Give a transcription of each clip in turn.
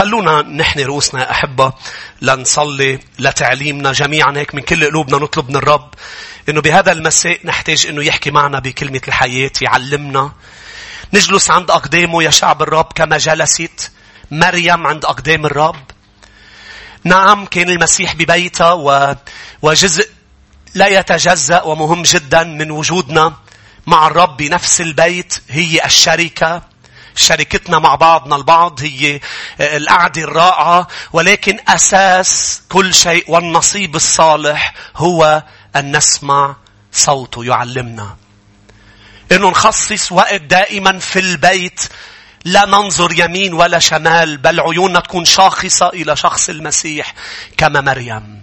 خلونا نحن رؤوسنا أحبة لنصلي لتعليمنا جميعا هيك من كل قلوبنا نطلب من الرب إنه بهذا المساء نحتاج إنه يحكي معنا بكلمة الحياة يعلمنا. نجلس عند أقدامه يا شعب الرب كما جلست مريم عند أقدام الرب. نعم كان المسيح ببيتها و... وجزء لا يتجزأ ومهم جدا من وجودنا مع الرب بنفس البيت هي الشركة. شركتنا مع بعضنا البعض هي القعدة الرائعة ولكن أساس كل شيء والنصيب الصالح هو أن نسمع صوته يعلمنا. إنه نخصص وقت دائما في البيت لا ننظر يمين ولا شمال بل عيوننا تكون شاخصة إلى شخص المسيح كما مريم.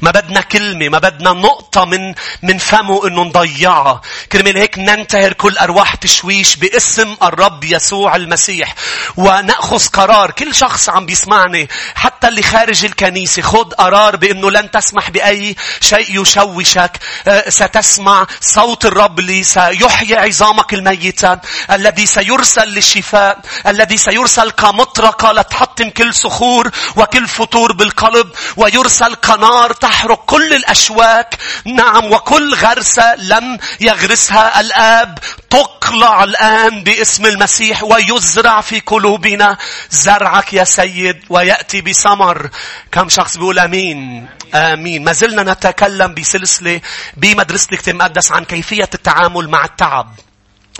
ما بدنا كلمة ما بدنا نقطة من من فمه إنه نضيعها. كرمال هيك ننتهر كل أرواح تشويش باسم الرب يسوع المسيح. ونأخذ قرار كل شخص عم بيسمعني حتى اللي خارج الكنيسة خذ قرار بإنه لن تسمح بأي شيء يشوشك. آه، ستسمع صوت الرب اللي سيحيي عظامك الميتة الذي سيرسل للشفاء الذي سيرسل كمطرقة لتحطم كل صخور وكل فتور بالقلب ويرسل كنار تحرق كل الأشواك. نعم وكل غرسة لم يغرسها الآب. تقلع الآن باسم المسيح ويزرع في قلوبنا زرعك يا سيد ويأتي بثمر. كم شخص بيقول أمين؟ آمين. ما زلنا نتكلم بسلسلة بمدرسة الكتاب المقدس عن كيفية التعامل مع التعب.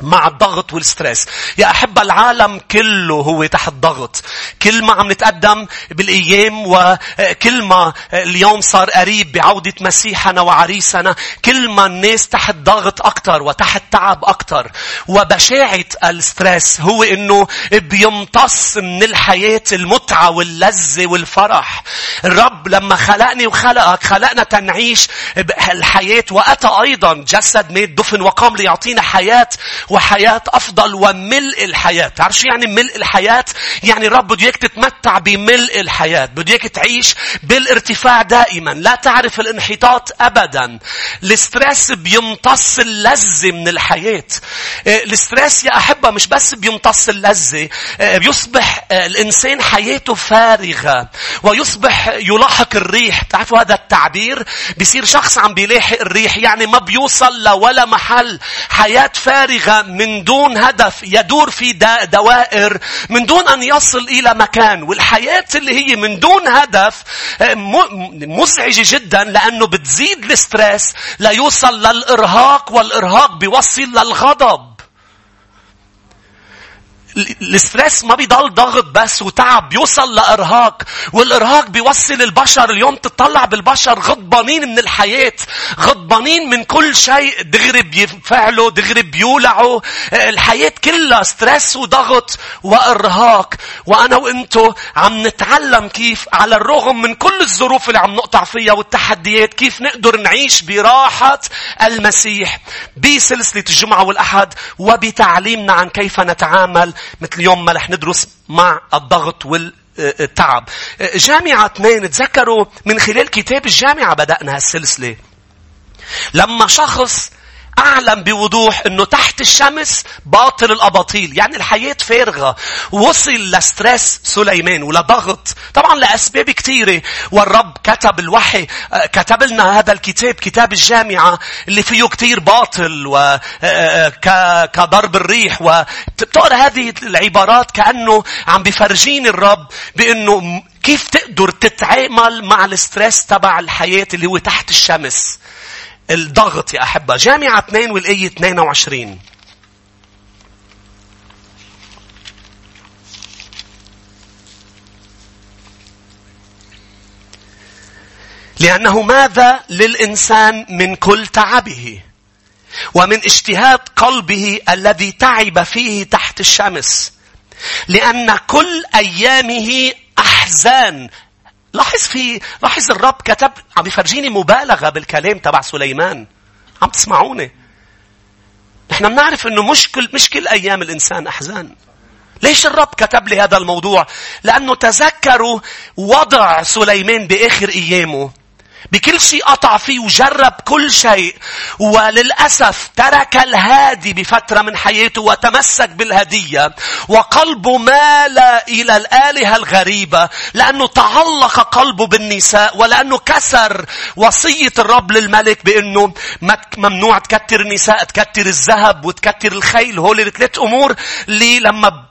مع الضغط والستريس. يا أحبة العالم كله هو تحت ضغط. كل ما عم نتقدم بالأيام وكل ما اليوم صار قريب بعودة مسيحنا وعريسنا كل ما الناس تحت ضغط أكثر وتحت تعب أكثر. وبشاعة الستريس هو إنه بيمتص من الحياة المتعة واللذة والفرح. الرب لما خلقني وخلقك خلقنا تنعيش الحياة وأتى أيضا جسد مات دفن وقام ليعطينا حياة وحياة أفضل وملء الحياة. تعرف شو يعني ملء الحياة؟ يعني الرب بده إياك تتمتع بملء الحياة. بده إياك تعيش بالارتفاع دائما. لا تعرف الانحطاط أبدا. ال stress بيمتص اللذة من الحياة. آه، ال stress يا أحبة مش بس بيمتص اللذة. آه، بيصبح آه، الإنسان حياته فارغة. ويصبح يلاحق الريح. تعرفوا هذا التعبير؟ بيصير شخص عم بيلاحق الريح. يعني ما بيوصل لولا محل. حياة فارغة من دون هدف يدور في دوائر من دون أن يصل إلى مكان والحياة اللي هي من دون هدف آه، مزعجة جدا لأنه بتزيد ال stress ليوصل للإرهاق والإرهاق بيوصل للغضب. ال stress ما بيضل ضغط بس وتعب بيوصل لإرهاق والإرهاق بيوصل البشر اليوم تطلع بالبشر غضبانين من الحياة غضبانين من كل شيء دغري بيفعلوا دغري بيولعوا الحياة كلها ستريس وضغط وإرهاق. وأنا وإنتو عم نتعلم كيف على الرغم من كل الظروف اللي عم نقطع فيها والتحديات كيف نقدر نعيش براحة المسيح. بسلسلة الجمعة والأحد وبتعليمنا عن كيف نتعامل مثل اليوم ما رح ندرس مع الضغط والتعب. جامعة اثنين تذكروا من خلال كتاب الجامعة بدأنا هالسلسلة. لما شخص أعلم بوضوح أنه تحت الشمس باطل الأباطيل. يعني الحياة فارغة. وصل ل stress سليمان ولضغط. طبعا لأسباب كثيرة. والرب كتب الوحي. كتب لنا هذا الكتاب كتاب الجامعة اللي فيه كثير باطل وكقبض الريح. وتقرأ هذه العبارات كأنه عم بفرجيني الرب بأنه كيف تقدر تتعامل مع ال stress تبع الحياة اللي هو تحت الشمس. الضغط يا أحبة. جامعة 2 والآية 22 لأنه ماذا للإنسان من كل تعبه ومن اجتهاد قلبه الذي تعب فيه تحت الشمس؟ لأن كل أيامه أحزان. لاحظ في لاحظ الرب كتب عم يفرجيني مبالغة بالكلام تبع سليمان عم تسمعوني نحن بنعرف إنه مشكل مش كل أيام الإنسان أحزان ليش الرب كتب لي هذا الموضوع؟ لأنه تذكروا وضع سليمان بآخر أيامه. بكل شيء قطع فيه وجرب كل شيء. وللأسف ترك الهادي بفترة من حياته وتمسك بالهدية. وقلبه مال إلى الآلهة الغريبة. لأنه تعلق قلبه بالنساء ولأنه كسر وصية الرب للملك بأنه ممنوع تكتر النساء تكتر الذهب وتكتر الخيل. هول الثلاث أمور. اللي لما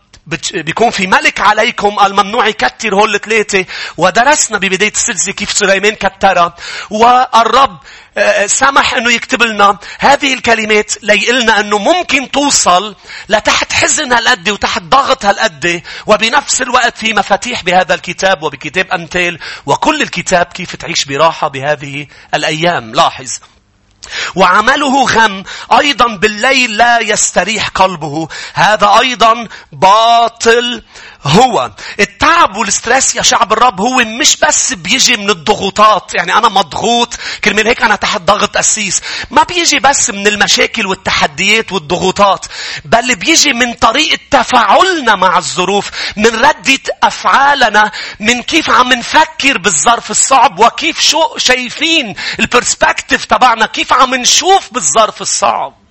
بيكون في ملك عليكم قال ممنوع يكتر هول الثلاثة ودرسنا ببداية السلسلة كيف سليمان كترها. والرب آه، آه، سمح إنه يكتب لنا هذه الكلمات ليقلنا إنه ممكن توصل لتحت حزن هالقد وتحت ضغط هالقد. وبنفس الوقت في مفاتيح بهذا الكتاب وبكتاب أمثال. وكل الكتاب كيف تعيش براحة بهذه الأيام. لاحظ. وعمله غم. أيضا بالليل لا يستريح قلبه. هذا أيضا باطل. هو التعب والستريس يا شعب الرب هو مش بس بيجي من الضغوطات. يعني أنا مضغوط كرمال هيك أنا تحت ضغط أسيس. ما بيجي بس من المشاكل والتحديات والضغوطات بل بيجي من طريقة تفاعلنا مع الظروف من ردة أفعالنا من كيف عم نفكر بالظرف الصعب وكيف شو شايفين ال perspective تبعنا كيف عم نشوف بالظرف الصعب.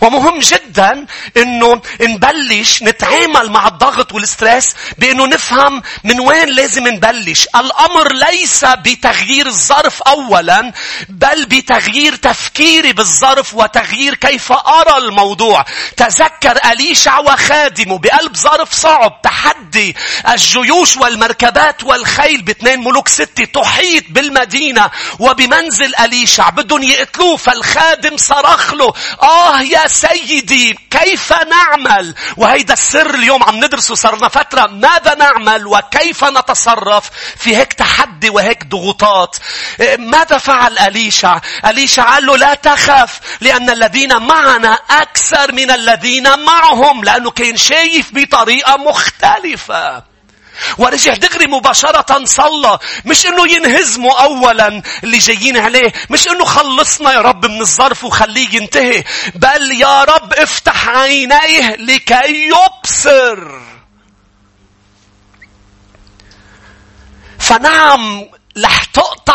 ومهم جدا إنه نبلش نتعامل مع الضغط وال stress بإنه نفهم من وين لازم نبلش. الأمر ليس بتغيير الظرف اولا بل بتغيير تفكيري بالظرف وتغيير كيف أرى الموضوع. تذكر أليشع وخادمه بقلب ظرف صعب تحدي الجيوش والمركبات والخيل باثنين ملوك ستة تحيط بالمدينة وبمنزل أليشع بدهم يقتلوه فالخادم صرخ له آه يا سيدي كيف نعمل؟ وهيدا السر اليوم عم ندرسه صرنا فترة ماذا نعمل وكيف نتصرف في هيك تحدي وهيك ضغوطات. ماذا فعل أليشع أليشع قال له لا تخف لأن الذين معنا أكثر من الذين معهم لأنه كان شايف بطريقة مختلفة. ورجع دغري مباشرة صلى. مش إنه ينهزموا اولا اللي جايين عليه. مش إنه خلصنا يا رب من الظرف وخليه ينتهي. بل يا رب افتح عينيه لكي يبصر. فنعم رح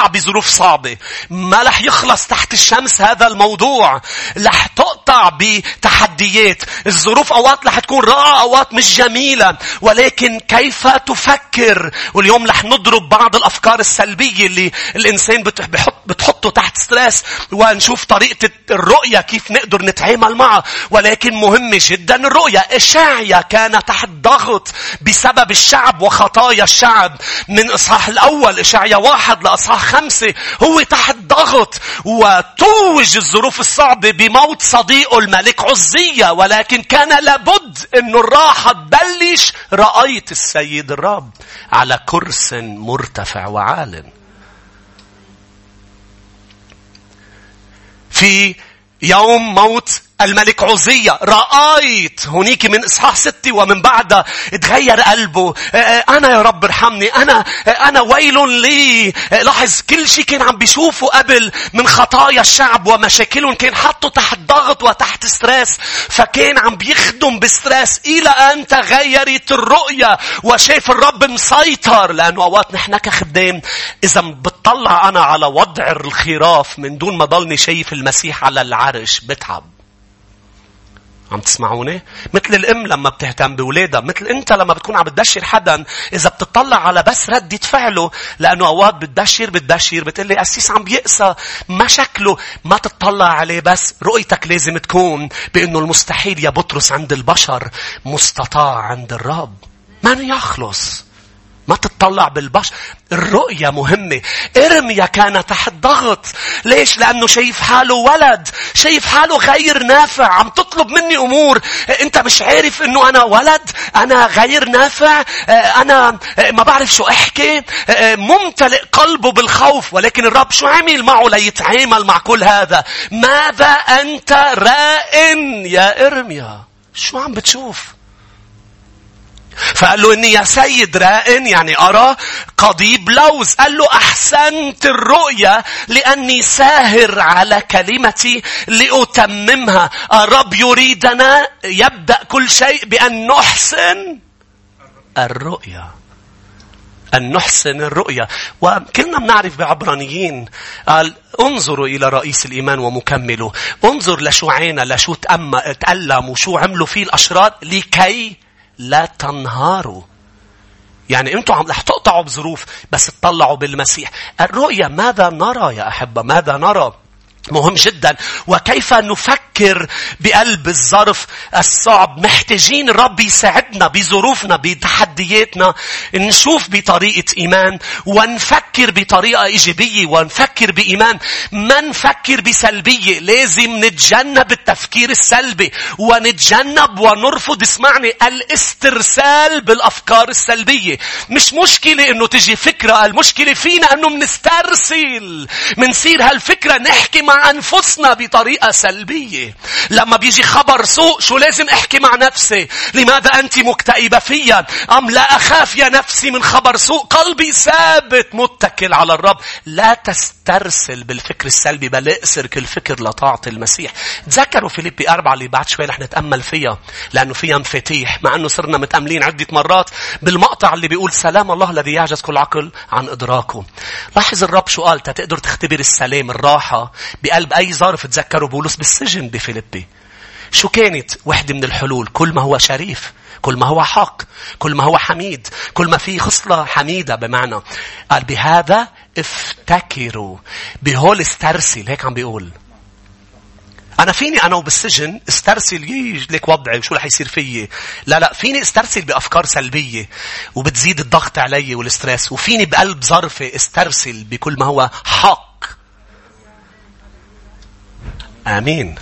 بظروف صعبة. ما رح يخلص تحت الشمس هذا الموضوع. رح تقطع بتحديات. الظروف أوقات رح تكون رائعة أوقات مش جميلة. ولكن كيف تفكر؟ واليوم رح نضرب بعض الأفكار السلبية اللي الإنسان بتحط بتحطه تحت ستريس ونشوف طريقة الرؤية كيف نقدر نتعامل معها. ولكن مهمة جدا الرؤية. إشاعيا كان تحت ضغط بسبب الشعب وخطايا الشعب. من إصحاح الأول إشاعيا واحد لأصحاح خمسة هو تحت ضغط وتوج الظروف الصعبة بموت صديقه الملك عزية ولكن كان لابد أنه الراحة تبلش. رأيت السيد الرب على كرس مرتفع وعال في يوم موت الملك عزية رأيت هنيك من إصحاح ستة ومن بعدها تغير قلبه. أنا يا رب ارحمني أنا أنا ويل لي. لاحظ كل شيء كان عم بيشوفه قبل من خطايا الشعب ومشاكلهم كان حطه تحت ضغط وتحت stress فكان عم بيخدم ب stress. إلى أن تغيرت الرؤية وشاف الرب مسيطر لأنه أوقات نحن كخدام إذا بتطلع أنا على وضع الخراف من دون ما ضلني شايف المسيح على العرش بتعب. عم تسمعوني؟ مثل الأم لما بتهتم بولادها. مثل أنت لما بتكون عم بتدشر حدا. إذا بتطلع على بس ردة فعله. لأنه أوقات بتدشر بتدشر. بتقول لي أسيس عم بيقسى. ما شكله. ما تطلع عليه بس. رؤيتك لازم تكون بأنه المستحيل يا بطرس عند البشر مستطاع عند الرب. من يخلص؟ ما تطلع بالبشر. الرؤية مهمة. إرميا كان تحت ضغط. ليش؟ لأنه شايف حاله ولد. شايف حاله غير نافع. عم تطلب مني أمور. أنت مش عارف أنه أنا ولد. أنا غير نافع. أنا ما بعرف شو أحكي. ممتلئ قلبه بالخوف. ولكن الرب شو عمل معه ليتعامل مع كل هذا؟ ماذا أنت رائن يا إرميا؟ شو عم بتشوف؟ فقال له إني يا سيد رائن يعني أرى قضيب لوز. قال له أحسنت الرؤية لأني ساهر على كلمتي لأتممها. الرب يريدنا يبدأ كل شيء بأن نحسن الرؤية. أن نحسن الرؤية وكلنا بنعرف بعبرانيين قال انظروا إلى رئيس الإيمان ومكمله انظر لشو عينا لشو تألم وشو عملوا فيه الأشرار لكي لا تنهاروا. يعني أنتم عم رح تقطعوا بظروف بس تطلعوا بالمسيح. الرؤية ماذا نرى يا أحبة؟ ماذا نرى؟ مهم جدا. وكيف نفكر بقلب الظرف الصعب؟ محتاجين الرب يساعدنا بظروفنا بتحدياتنا. نشوف بطريقة إيمان ونفكر بطريقة إيجابية ونفكر بإيمان. ما نفكر بسلبية لازم نتجنب التفكير السلبي ونتجنب ونرفض اسمعني الاسترسال بالأفكار السلبية. مش مشكلة إنه تجي فكرة المشكلة فينا إنه منسترسل. منصير هالفكرة نحكي مع أنفسنا بطريقة سلبية. لما بيجي خبر سوء شو لازم أحكي مع نفسي؟ لماذا أنت مكتئبة فيا؟ أم لا أخاف يا نفسي من خبر سوء؟ قلبي ثابت متكل على الرب. لا تسترسل بالفكر السلبي بل اقسر كل فكر لطاعة المسيح. تذكروا فيليبي أربعة اللي بعد شوي رح نتأمل فيها. لأنه فيها مفاتيح. مع أنه صرنا متأملين عدة مرات بالمقطع اللي بيقول سلام الله الذي يعجز كل عقل عن إدراكه. لاحظ الرب شو قال تقدر تختبر السلام الراحة بقلب أي ظرف تذكروا بولس بالسجن بفيلبي. شو كانت وحدة من الحلول؟ كل ما هو شريف. كل ما هو حق. كل ما هو حميد. كل ما فيه خصلة حميدة بمعنى. قال بهذا افتكروا. بهول استرسل. هيك عم بيقول. أنا فيني أنا وبالسجن استرسل ليك وضعي وشو رح يصير فيي. لا لا فيني استرسل بأفكار سلبية وبتزيد الضغط علي وال stress وفيني بقلب ظرفي استرسل بكل ما هو حق آمين.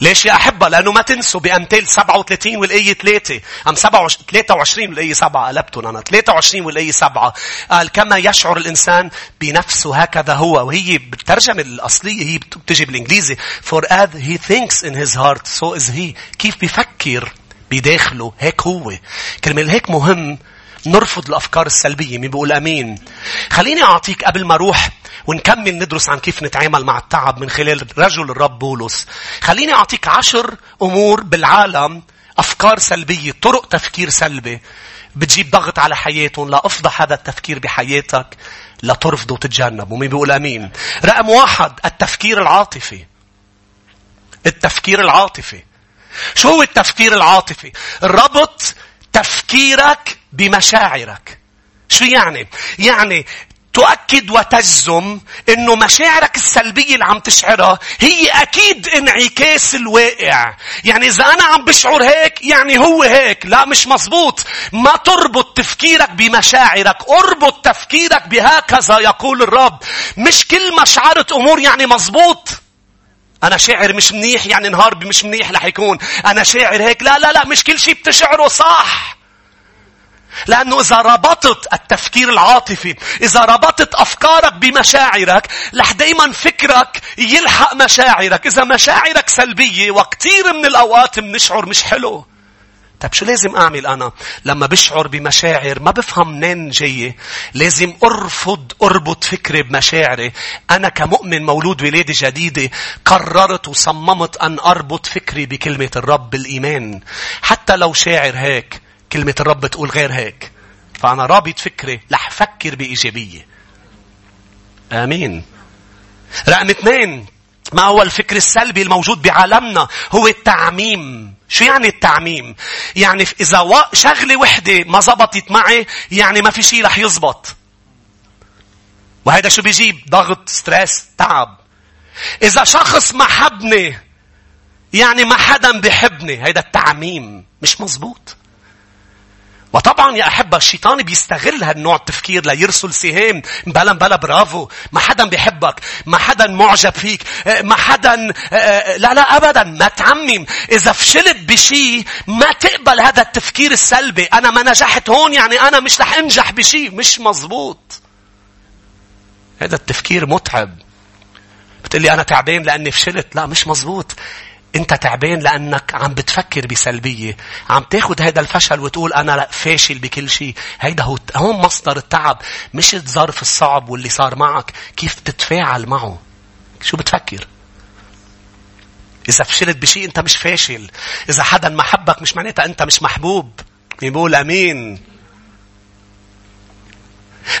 ليش يا أحبة؟ لأنه ما تنسوا بأمثال 37 والآية 3. أم 23 والآية 7 قلبتهم أنا. 23 والآية 7. قال كما يشعر الإنسان بنفسه هكذا هو. وهي بالترجمة الأصلية هي بتجي بالإنجليزي. For as he thinks in his heart so is he. كيف بيفكر بداخله هيك هو. كلمة هيك مهم نرفض الأفكار السلبية. مين بيقول أمين؟ خليني أعطيك قبل ما أروح ونكمل ندرس عن كيف نتعامل مع التعب من خلال رجل الرب بولس. خليني أعطيك عشر أمور بالعالم أفكار سلبية، طرق تفكير سلبي. بتجيب ضغط على حياتهم. لا أفضح هذا التفكير بحياتك لا ترفضه وتتجنب ومين بيقول أمين؟ رقم واحد التفكير العاطفي. التفكير العاطفي. شو هو التفكير العاطفي؟ الربط تفكيرك بمشاعرك شو يعني؟ يعني تؤكد وتجزم إنه مشاعرك السلبية اللي عم تشعرها هي أكيد انعكاس الواقع. يعني إذا أنا عم بشعر هيك يعني هو هيك. لا مش مزبوط. ما تربط تفكيرك بمشاعرك. أربط تفكيرك بهكذا يقول الرب. مش كل ما شعرت أمور يعني مزبوط. أنا شاعر مش منيح يعني نهار مش منيح رح يكون. أنا شاعر هيك. لا لا لا مش كل شيء بتشعره صح. لأنه إذا ربطت التفكير العاطفي، إذا ربطت أفكارك بمشاعرك، رح دايما فكرك يلحق مشاعرك. إذا مشاعرك سلبية وكثير من الأوقات بنشعر مش حلو. طيب شو لازم أعمل أنا؟ لما بشعر بمشاعر ما بفهم منين جاية. لازم أرفض أربط فكري بمشاعري. أنا كمؤمن مولود ولادة جديدة قررت وصممت أن أربط فكري بكلمة الرب بالإيمان. حتى لو شاعر هيك. كلمة الرب تقول غير هيك. فأنا رابط فكري رح فكر بإيجابية. آمين. رقم اثنين ما هو الفكر السلبي الموجود بعالمنا هو التعميم. شو يعني التعميم؟ يعني إذا شغلة وحدة ما زبطت معي يعني ما في شيء رح يزبط. وهذا شو بيجيب؟ ضغط، ستريس، تعب. إذا شخص ما حبني يعني ما حدا بحبني. هيدا التعميم. مش مزبوط. وطبعا يا أحبة الشيطان بيستغل هالنوع التفكير ليرسل سهام. بلا بلا برافو. ما حدا بيحبك. ما حدا معجب فيك. ما حدا لا لا أبدا. ما تعمم. إذا فشلت بشيء ما تقبل هذا التفكير السلبي. أنا ما نجحت هون يعني أنا مش رح أنجح بشيء مش مزبوط هذا التفكير متعب. بتقلي أنا تعبان لأني فشلت. لا مش مزبوط انت تعبان لانك عم بتفكر بسلبية عم تاخذ هذا الفشل وتقول أنا لا فاشل بكل شيء هيدا هو هون مصدر التعب مش الظرف الصعب واللي صار معك كيف تتفاعل معه شو بتفكر إذا فشلت بشيء أنت مش فاشل. إذا حدا ما حبك مش معناتها أنت مش محبوب. بيقول أمين.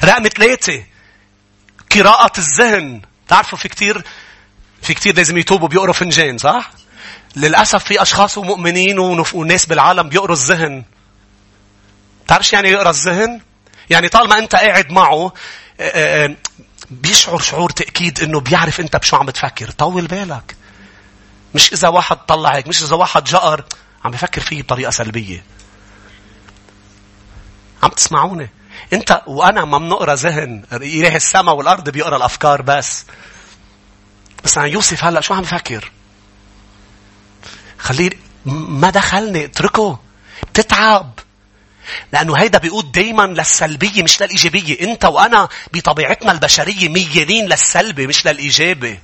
رقم ثلاثة قراءة الذهن تعرفوا في كتير في كتير لازم يتوبوا بيقروا فنجان صح؟ للأسف في أشخاص ومؤمنين وناس بالعالم بيقروا الذهن. تعرفش يعني يقرأ الذهن؟ يعني طالما أنت قاعد معه بيشعر شعور تأكيد أنه بيعرف أنت بشو عم بتفكر. طول بالك. مش إذا واحد طلع هيك. مش إذا واحد جأر عم بفكر فيه بطريقة سلبية. عم تسمعوني؟ أنت وأنا ما بنقرأ ذهن إله السماء والأرض بيقرأ الأفكار بس بس عن يوسف هلأ شو عم بفكر خليه ما دخلني اتركه بتتعب لأنه هيدا بيقود دايما للسلبية مش للإيجابية. أنت وأنا بطبيعتنا البشرية ميالين للسلبي مش للإيجابي.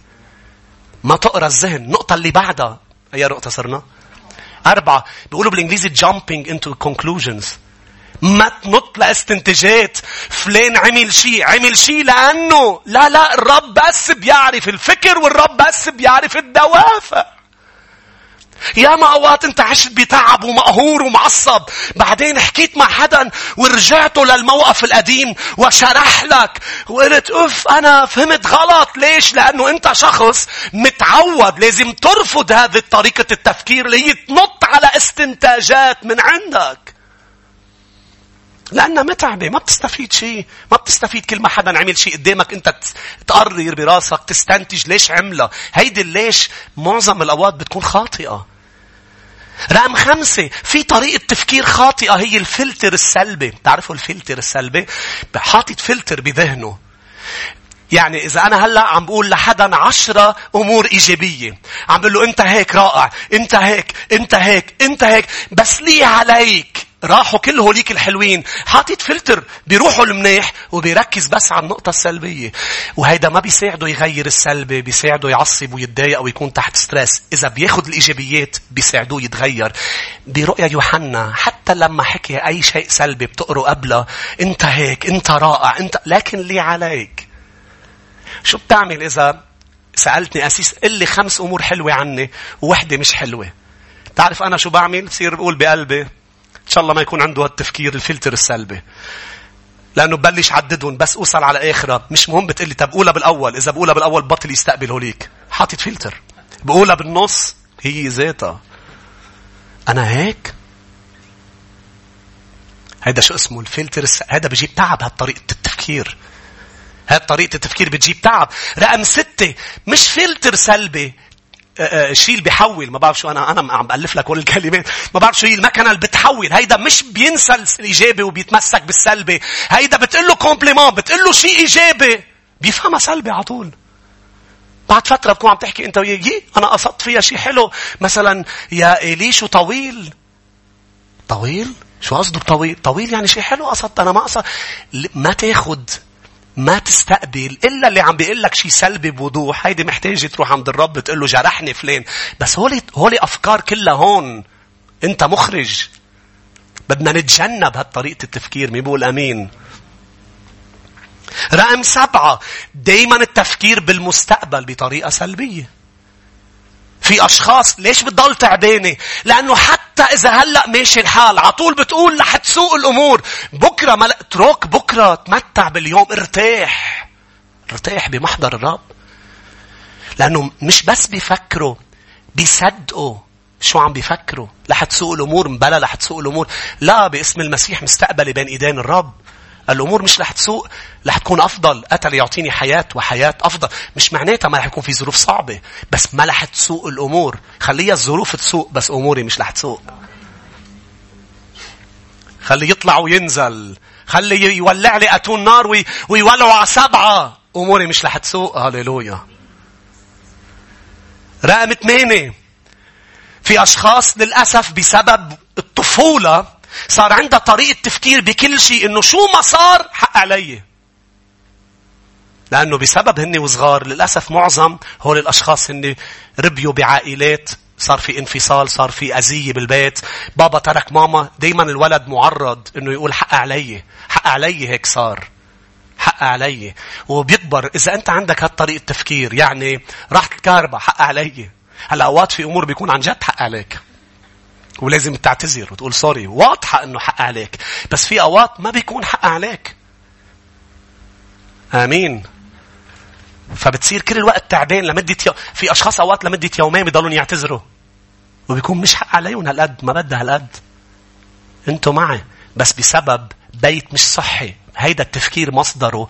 ما تقرأ الذهن. النقطة اللي بعدها. أي نقطة صرنا؟ أربعة. بيقولوا بالإنجليزي jumping into conclusions. ما تنط لاستنتاجات فلان عمل شيء عمل شيء لأنه لا لا الرب بس بيعرف الفكر والرب بس بيعرف الدوافع يا ما أوقات انت عشت بتعب ومقهور ومعصب. بعدين حكيت مع حدا ورجعته للموقف القديم وشرح لك. وقلت اف أنا فهمت غلط. ليش؟ لأنه أنت شخص متعود لازم ترفض هذه طريقة التفكير اللي هي تنط على استنتاجات من عندك. لأنها متعبة ما بتستفيد شيء ما بتستفيد كل ما حدا عمل شيء قدامك أنت تقرر براسك تستنتج ليش عملها هيدي ليش معظم الأوقات بتكون خاطئة رقم خمسة في طريقة تفكير خاطئة هي الفلتر السلبي تعرفوا الفلتر السلبي حاطط فلتر بذهنه يعني إذا أنا هلأ عم بقول لحدا عشرة أمور إيجابية. عم بقول له أنت هيك رائع. أنت هيك. أنت هيك. أنت هيك. بس ليه عليك. راحوا كل هوليك الحلوين. حاطط فلتر بيروحوا المنيح وبيركز بس على النقطة السلبية. وهيدا ما بيساعده يغير السلبي بيساعده يعصب ويتضايق أو يكون تحت stress. إذا بياخد الإيجابيات بيساعدوه يتغير. برؤيا يوحنا حتى لما حكي أي شيء سلبي بتقروا قبله أنت هيك أنت رائع أنت لكن ليه عليك. شو بتعمل إذا سألتني أسيس؟ قل لي خمس أمور حلوة عني ووحدة مش حلوة. تعرف أنا شو بعمل؟ بصير بقول بقلبي. إن شاء الله ما يكون عنده هالتفكير الفلتر السلبي. لأنه ببلش عددهم بس أوصل على آخرة. مش مهم بتقلي طب قولها بالأول. إذا بقولها بالأول بطل يستقبل هوليك. حاطط فلتر. بقولها بالنص هي ذاتها. أنا هيك؟ هيدا شو اسمه الفلتر الس... هيدا بجيب تعب هالطريقة التفكير. هاد طريقة التفكير بتجيب تعب. رقم ستة مش فلتر سلبي الشيء اللي بيحول. ما بعرف شو أنا أنا عم بألف لك كل الكلمات. ما بعرف شو هي المكنة اللي بتحول. هيدا مش بينسى الايجابي وبيتمسك بالسلبي هيدا بتقول له compliment بتقول له شيء ايجابي بيفهمها سلبي على طول. بعد فترة بتكون عم تحكي أنت وياه يي أنا قصدت فيها شيء حلو. مثلا يا ايلي شو طويل؟ طويل شو قصده بطويل؟ طويل يعني شيء حلو قصدت. أنا ما قصد ما تاخد ما تستقبل إلا اللي عم بيقول لك شيء سلبي بوضوح. هيدي محتاجة تروح عند الرب تقول له جرحني فلان. بس هولي, هولي أفكار كلها هون. أنت مخرج. بدنا نتجنب هالطريقة التفكير. مين بيقول أمين؟ رقم سبعة. دايما التفكير بالمستقبل بطريقة سلبية. في أشخاص ليش بتضل تعبانة؟ لأنه حتى إذا هلأ ماشي الحال على طول بتقول رح تسوق الأمور. بكرة ما اترك بكرة تمتع باليوم ارتاح. ارتاح بمحضر الرب. لأنه مش بس بيفكروا بيصدقوا شو عم بيفكروا رح تسوق الأمور مبلا رح تسوق الأمور لا باسم المسيح مستقبلي بين إيدين الرب الأمور مش رح تسوق رح تكون أفضل. أتى ليعطيني حياة وحياة أفضل. مش معناتها ما رح يكون في ظروف صعبة بس ما رح تسوق الأمور. خليها الظروف تسوق بس أموري مش رح تسوق خلي يطلع وينزل. خلي يولع لي أتون نار وي... ويولعوا على سبعة. أموري مش رح تسوق هاليلويا رقم ثمانية في أشخاص للأسف بسبب الطفولة صار عندها طريقة تفكير بكل شيء إنه شو ما صار حق علي. لأنه بسبب هن وصغار للأسف معظم هول الأشخاص هن ربيوا بعائلات صار في انفصال صار في أذية بالبيت. بابا ترك ماما دايما الولد معرض إنه يقول حق علي حق علي هيك صار حق علي. وبيكبر إذا أنت عندك هالطريقة تفكير يعني راحت الكهرباء حق علي. هلأ أوقات في أمور بيكون عن جد حق عليك. ولازم تعتذر وتقول سوري واضحة إنه حق عليك. بس في أوقات ما بيكون حق عليك. آمين. فبتصير كل الوقت تعبان لمدة يو... في أشخاص أوقات لمدة يومين بيضلون يعتذروا. وبيكون مش حق عليهم هالقد. ما بدها هالقد. أنتوا معي. بس بسبب بيت مش صحي. هيدا التفكير مصدره.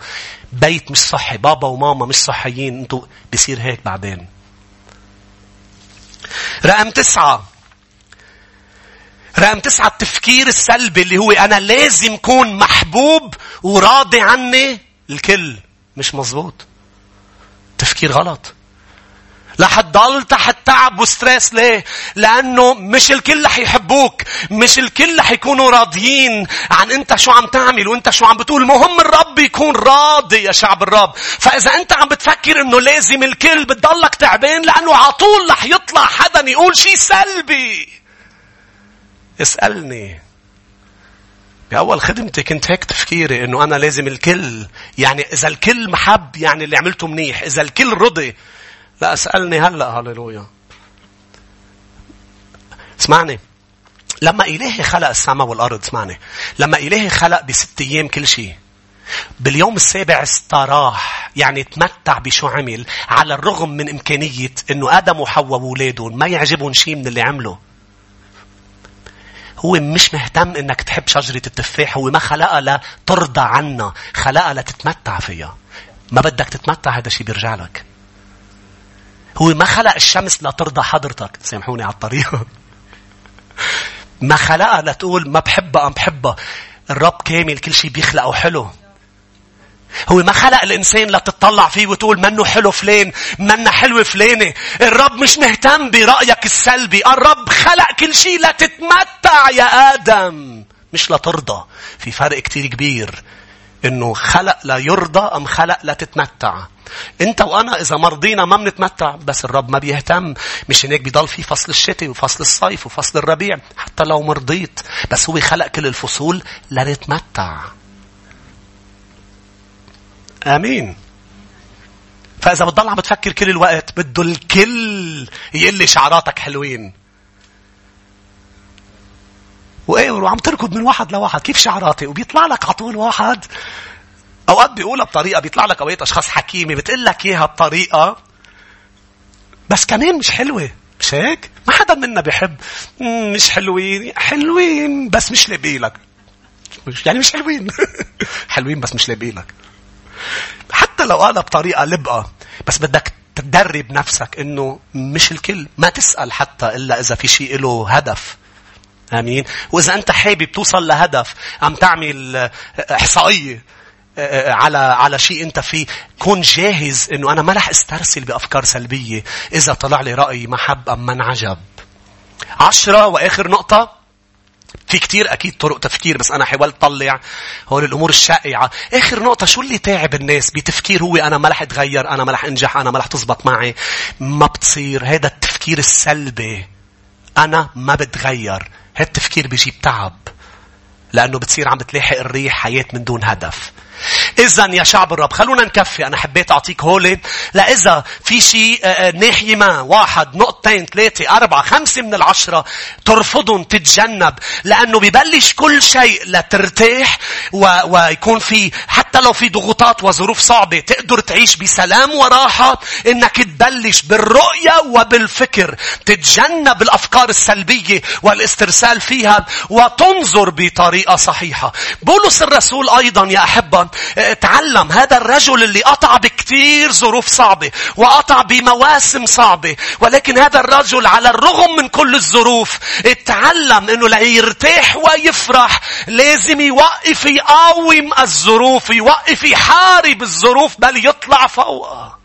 بيت مش صحي. بابا وماما مش صحيين. أنتوا بصير هيك بعدين. رقم تسعة. رقم تسعة التفكير السلبي اللي هو أنا لازم كون محبوب وراضي عني الكل مش مزبوط تفكير غلط رح تضل تحت تعب وستريس ليه؟ لأنه مش الكل رح يحبوك. مش الكل رح يكونوا راضيين عن أنت شو عم تعمل وأنت شو عم بتقول. مهم الرب يكون راضي يا شعب الرب. فإذا أنت عم بتفكر أنه لازم الكل بتضلك تعبان لأنه على طول رح يطلع حدا يقول شيء سلبي. اسألني. بأول خدمتي كنت هيك تفكيري إنه أنا لازم الكل. يعني إذا الكل محب يعني اللي عملته منيح. إذا الكل رضي لا اسألني هلأ هللويا اسمعني لما إلهي خلق السماء والأرض اسمعني لما إلهي خلق بست أيام كل شيء باليوم السابع استراح يعني تمتع بشو عمل على الرغم من إمكانية أنه آدم وحواء وولادهم ما يعجبهم شيء من اللي عمله هو مش مهتم إنك تحب شجرة التفاح هو ما خلقها لترضى عنا خلقها لتتمتع فيها. ما بدك تتمتع هذا الشيء بيرجع لك. هو ما خلق الشمس لترضى حضرتك. سامحوني على الطريقة. ما خلقها لتقول ما بحبها أم بحبها. الرب كامل كل شيء بيخلقه حلو. هو ما خلق الإنسان لتطلع فيه وتقول منه حلو فلان منا حلوة فلانة الرب مش مهتم برأيك السلبي الرب خلق كل شيء لتتمتع يا آدم. مش لترضى في فرق كتير كبير. إنه خلق لا يرضى أم خلق لا تتمتع. أنت وأنا إذا مرضينا ما بنتمتع بس الرب ما بيهتم. مش هيك بيضل في فصل الشتاء وفصل الصيف وفصل الربيع. حتى لو مرضيت بس هو خلق كل الفصول لنتمتع آمين. فإذا بتضل عم بتفكر كل الوقت بده الكل يقول لي شعراتك حلوين. وإيه وعم تركض من واحد لواحد كيف شعراتي؟ وبيطلع لك على طول واحد. أوقات بيقولها بطريقة بيطلع لك اوقات أشخاص حكيمة بتقول لك إياها بطريقة. بس كمان مش حلوة. مش هيك؟ ما حدا منا بيحب مش حلوين. حلوين بس مش لابيلك يعني مش حلوين. حلوين بس مش لابيلك حتى لو قالها بطريقة لبقة بس بدك تدرب نفسك إنه مش الكل. ما تسأل حتى إلا إذا في شيء له هدف. آمين؟ وإذا أنت حابب توصل لهدف عم تعمل إحصائية آه، آه، على على شيء أنت فيه كن جاهز إنه أنا ما رح أسترسل بأفكار سلبية. إذا طلع لي رأي محب أم من عجب عشرة وآخر نقطة. في كتير أكيد طرق تفكير بس أنا حاولت طلع هول الأمور الشائعة. آخر نقطة شو اللي تعب الناس بتفكير هو أنا ما رح أتغير، أنا ما رح أنجح، أنا ما رح تزبط معي. ما بتصير. هذا التفكير السلبي. أنا ما بتغير. هذا التفكير بيجيب تعب. لأنه بتصير عم بتلاحق الريح حياة من دون هدف. إذا يا شعب الرب خلونا نكفي. أنا حبيت أعطيك هولي. لإذا في شيء آه، آه، ناحية ما واحد نقطتين ثلاثة أربعة خمسة من العشرة ترفضهم تتجنب لأنه ببلش كل شيء لترتاح و... ويكون في حتى لو في ضغوطات وظروف صعبة تقدر تعيش بسلام وراحة إنك تبلش بالرؤية وبالفكر تتجنب الأفكار السلبية والاسترسال فيها وتنظر بطريقة صحيحة. بولس الرسول أيضا يا أحبة تعلم هذا الرجل اللي قطع بكثير ظروف صعبة وقطع بمواسم صعبة ولكن هذا الرجل على الرغم من كل الظروف تعلم إنه ليرتاح ويفرح لازم يوقف يقاوم الظروف يوقف يحارب الظروف بل يطلع فوقها.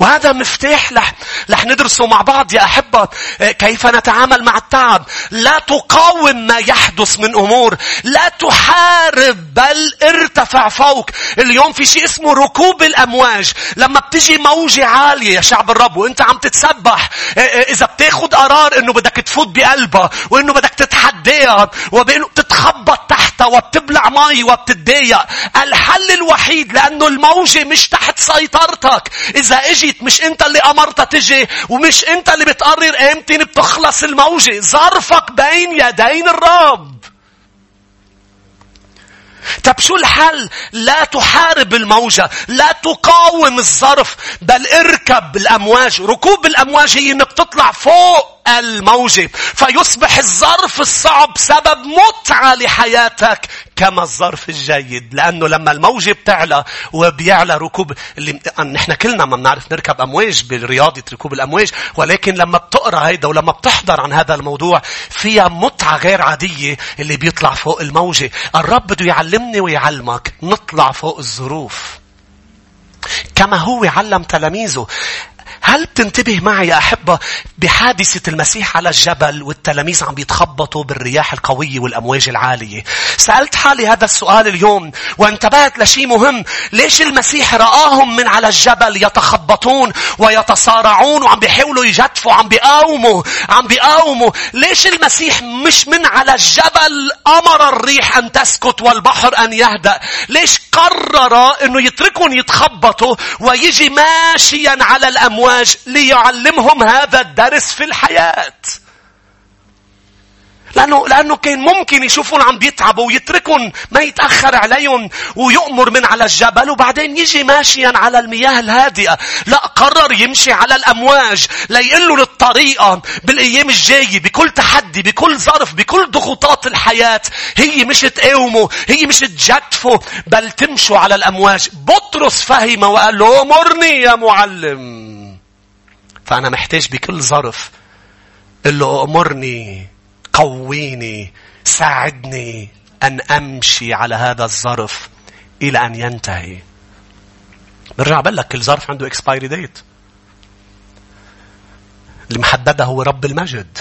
وهذا مفتاح لح, لح ندرسه مع بعض يا أحبة. آه، كيف نتعامل مع التعب؟ لا تقاوم ما يحدث من أمور. لا تحارب بل ارتفع فوق. اليوم في شيء اسمه ركوب الأمواج. لما بتجي موجة عالية يا شعب الرب وانت عم تتسبح آه، آه، إذا بتاخد قرار إنه بدك تفوت بقلبها وإنه بدك تتحداها وبانه تتخبط تحتها وبتبلع مي وبتتضايق. الحل الوحيد لأنه الموجة مش تحت سيطرتك. إذا إجي جيت مش انت اللي امرتها تجي ومش انت اللي بتقرر إمتى بتخلص الموجة. ظرفك بين يدين الرب. طب شو الحل؟ لا تحارب الموجة. لا تقاوم الظرف. بل اركب الأمواج. ركوب الأمواج هي إنك تطلع فوق الموجة. فيصبح الظرف الصعب سبب متعة لحياتك كما الظرف الجيد. لأنه لما الموجة بتعلى وبيعلى ركوب اللي نحن كلنا ما بنعرف نركب أمواج برياضة ركوب الأمواج. ولكن لما بتقرأ هيدا ولما بتحضر عن هذا الموضوع فيها متعة غير عادية اللي بيطلع فوق الموجة. الرب بده يعلمني ويعلمك نطلع فوق الظروف. كما هو علم تلاميذه هل بتنتبه معي يا أحبة بحادثة المسيح على الجبل والتلاميذ عم بيتخبطوا بالرياح القوية والأمواج العالية؟ سألت حالي هذا السؤال اليوم وانتبهت لشيء مهم. ليش المسيح رآهم من على الجبل يتخبطون ويتصارعون وعم بيحاولوا يجتفوا عم بيقاوموا عم بيقاوموا ليش المسيح مش من على الجبل أمر الريح أن تسكت والبحر أن يهدأ ليش قرر أنه يتركهم يتخبطوا ويجي ماشيا على الأمواج الأزواج ليعلمهم هذا الدرس في الحياة. لأنه, لأنه كان ممكن يشوفون عم بيتعبوا ويتركون ما يتأخر عليهم ويؤمر من على الجبل وبعدين يجي ماشيا على المياه الهادئة. لا قرر يمشي على الأمواج ليقلوا للطريقة بالأيام الجاية بكل تحدي بكل ظرف بكل ضغوطات الحياة هي مش تقاوموا هي مش تجتفوا بل تمشوا على الأمواج. بطرس فهم وقال له أمرني يا معلم. فأنا محتاج بكل ظرف قل له أمرني قويني ساعدني أن أمشي على هذا الظرف إلى أن ينتهي. برجع بقول لك كل ظرف عنده expiry date. اللي محددها هو رب المجد.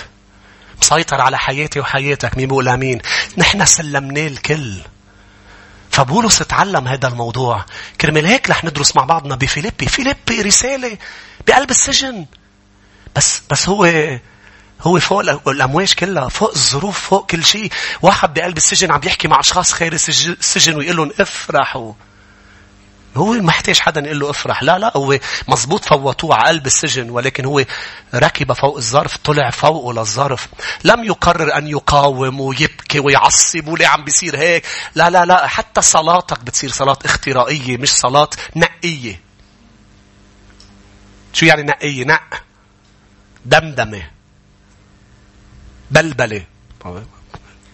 مسيطر على حياتي وحياتك مين بيقول امين نحن سلمناه الكل فبولس تعلم هذا الموضوع. كرمال هيك رح ندرس مع بعضنا بفيليبي. فيليبي رسالة بقلب السجن. بس بس هو هو فوق الأمواج كلها فوق الظروف فوق كل شيء. واحد بقلب السجن عم يحكي مع أشخاص خارج السجن ويقول لهم افرحوا هو ما احتاج حدا يقول له افرح. لا لا هو مزبوط فوتوه على قلب السجن ولكن هو ركب فوق الظرف طلع فوقه للظرف. لم يقرر أن يقاوم ويبكي ويعصب وليه عم بيصير هيك. لا لا لا حتى صلاتك بتصير صلاة اخترائية مش صلاة نقية. شو يعني نقية؟ نق دمدمة بلبلة.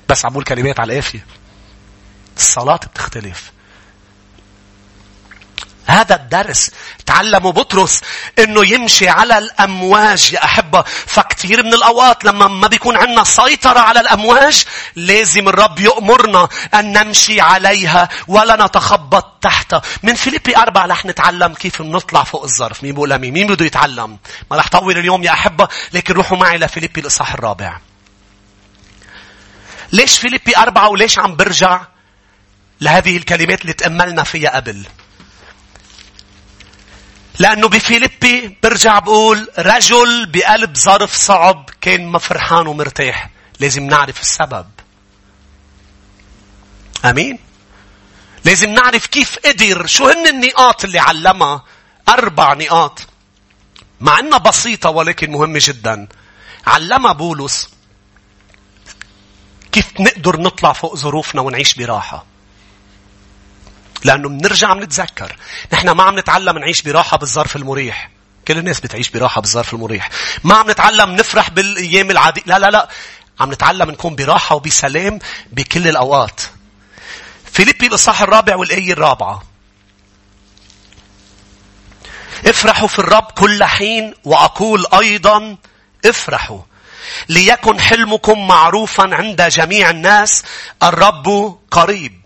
بس عم كلمات على القافية الصلاة بتختلف. هذا الدرس تعلموا بطرس إنه يمشي على الأمواج يا أحبة. فكثير من الأوقات لما ما بيكون عندنا سيطرة على الأمواج لازم الرب يأمرنا أن نمشي عليها ولا نتخبط تحتها. من فيليبي أربعة رح نتعلم كيف نطلع فوق الظرف. مين بيقول مين مين بده يتعلم؟ ما رح طول اليوم يا أحبة لكن روحوا معي لفيليبي الإصحاح الرابع. ليش فيليبي أربعة وليش عم برجع لهذه الكلمات اللي تأملنا فيها قبل؟ لأنه بفيليبي برجع بقول رجل بقلب ظرف صعب كان ما فرحان ومرتاح. لازم نعرف السبب. أمين؟ لازم نعرف كيف قدر شو هن النقاط اللي علمها أربع نقاط مع أنها بسيطة ولكن مهمة جدا علمها بولس كيف نقدر نطلع فوق ظروفنا ونعيش براحة لأنه بنرجع بنتذكر. نحن ما عم نتعلم نعيش براحة بالظرف المريح. كل الناس بتعيش براحة بالظرف المريح. ما عم نتعلم نفرح بالأيام العادية. لا لا لا. عم نتعلم نكون براحة وبسلام بكل الأوقات. فيليبي الإصحاح الرابع والآية الرابعة. افرحوا في الرب كل حين وأقول أيضا افرحوا. ليكن حلمكم معروفا عند جميع الناس الرب قريب.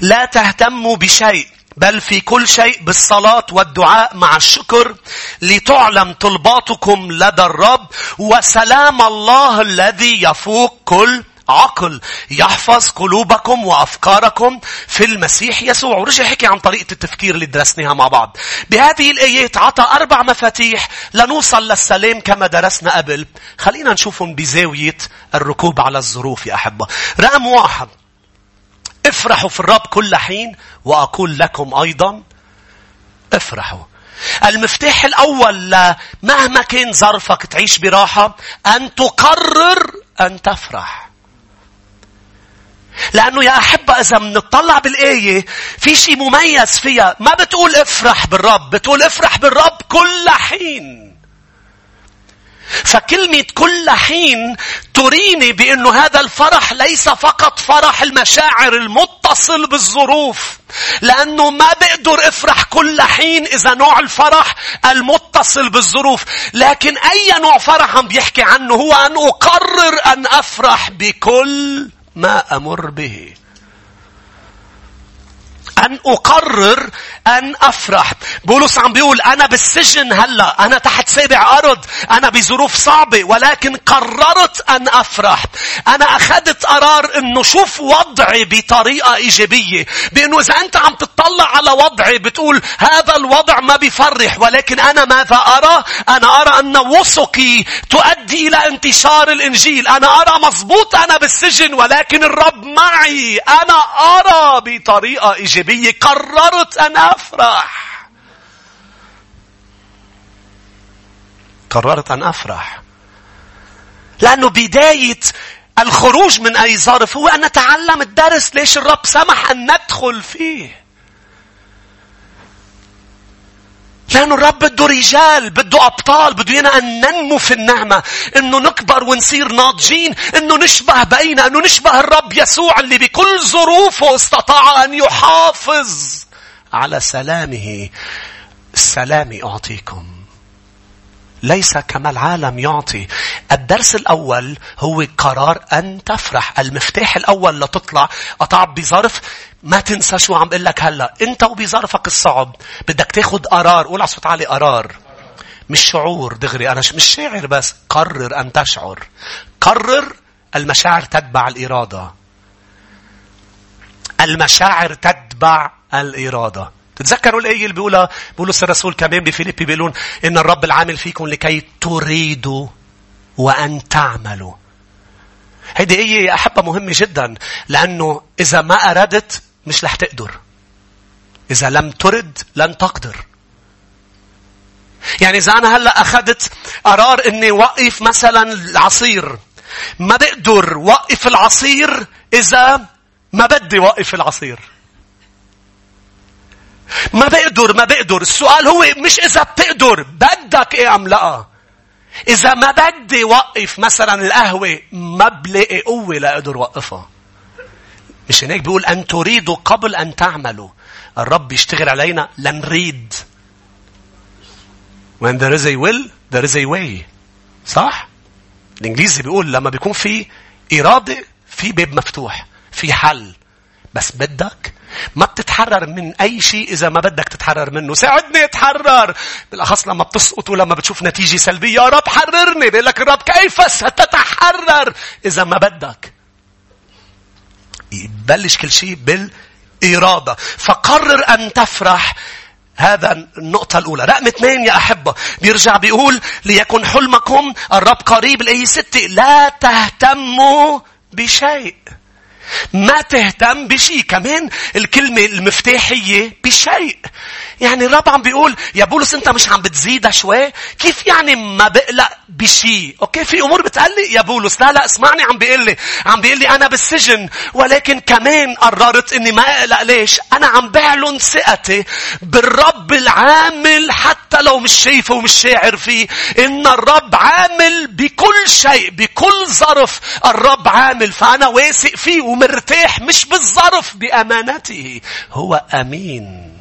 لا تهتموا بشيء بل في كل شيء بالصلاة والدعاء مع الشكر لتعلم طلباتكم لدى الرب وسلام الله الذي يفوق كل عقل. يحفظ قلوبكم وأفكاركم في المسيح يسوع. ورجع حكي عن طريقة التفكير اللي درسناها مع بعض. بهذه الآيات عطى أربع مفاتيح لنوصل للسلام كما درسنا قبل. خلينا نشوفهم بزاوية الركوب على الظروف يا أحبة. رقم واحد. افرحوا في الرب كل حين وأقول لكم أيضا افرحوا. المفتاح الأول مهما كان ظرفك تعيش براحة أن تقرر أن تفرح. لأنه يا أحبة إذا بنطلع بالآية في شيء مميز فيها ما بتقول افرح بالرب بتقول افرح بالرب كل حين فكلمة كل حين تريني بأنه هذا الفرح ليس فقط فرح المشاعر المتصل بالظروف. لأنه ما بقدر أفرح كل حين إذا نوع الفرح المتصل بالظروف. لكن أي نوع فرح عم بيحكي عنه هو أن أقرر أن أفرح بكل ما أمر به. أن أقرر أن أفرح. بولس عم بيقول أنا بالسجن هلأ. أنا تحت سابع أرض. أنا بظروف صعبة. ولكن قررت أن أفرح. أنا أخذت قرار أنه شوف وضعي بطريقة إيجابية. بأنه إذا أنت عم تطلع على وضعي بتقول هذا الوضع ما بيفرح. ولكن أنا ماذا أرى؟ أنا أرى أن وثقي تؤدي إلى انتشار الإنجيل. أنا أرى مضبوط أنا بالسجن. ولكن الرب معي. أنا أرى بطريقة إيجابية. الإيجابية قررت أن أفرح. قررت أن أفرح. لأنه بداية الخروج من أي ظرف هو أن نتعلم الدرس ليش الرب سمح أن ندخل فيه. لأنه الرب بده رجال بده أبطال بده ينا أن ننمو في النعمة أنه نكبر ونصير ناضجين أنه نشبه بينا أنه نشبه الرب يسوع اللي بكل ظروفه استطاع أن يحافظ على سلامه. السلام أعطيكم. ليس كما العالم يعطي. الدرس الأول هو قرار أن تفرح. المفتاح الأول لتطلع قطع بظرف ما تنسى شو عم بقول لك هلا. أنت وبظرفك الصعب بدك تاخد قرار. قول على صوت عالي قرار. مش شعور دغري. أنا مش شاعر بس. قرر أن تشعر. قرر المشاعر تتبع الإرادة. المشاعر تتبع الإرادة. تتذكروا الآية اللي بيقولها بولس الرسول كمان بفيليبي بيقولون إن الرب العامل فيكم لكي تريدوا وأن تعملوا. هيدي آية يا أحبة مهمة جدا لأنه إذا ما أردت مش رح تقدر. إذا لم ترد لن تقدر. يعني إذا أنا هلأ أخذت قرار إني وقف مثلا العصير ما بقدر وقف العصير إذا ما بدي وقف العصير. ما بقدر ما بقدر. السؤال هو مش إذا بتقدر بدك إيه أم لا؟ إذا ما بدي وقف مثلا القهوة ما بلاقي قوة لأقدر وقفها. مش هناك بيقول أن تريدوا قبل أن تعملوا. الرب يشتغل علينا لنريد. When there is a will there is a way. صح؟ الإنجليزي بيقول لما بيكون في إرادة في باب مفتوح في حل. بس بدك ما بتتحرر من أي شيء إذا ما بدك تتحرر منه. ساعدني أتحرر. بالأخص لما بتسقط ولما بتشوف نتيجة سلبية. يا رب حررني. بيقول لك الرب كيف ستتحرر إذا ما بدك. يبلش كل شيء بالإرادة. فقرر أن تفرح هذا النقطة الأولى. رقم اثنين يا أحبة. بيرجع بيقول ليكن حلمكم الرب قريب الأي ستة. لا تهتموا بشيء. ما تهتم بشيء كمان الكلمة المفتاحية بشيء. يعني الرب عم بيقول يا بولس انت مش عم بتزيدها شوي؟ كيف يعني ما بقلق بشيء أوكي في أمور بتقلق يا بولس. لا لا اسمعني عم بيقول لي عم بيقول لي أنا بالسجن ولكن كمان قررت إني ما أقلق. ليش؟ أنا عم بعلن ثقتي بالرب العامل حتى لو مش شايفه ومش شاعر فيه إن الرب عامل بكل شيء بكل ظرف الرب عامل. فأنا واثق فيه ومرتاح مش بالظرف بأمانته. هو أمين.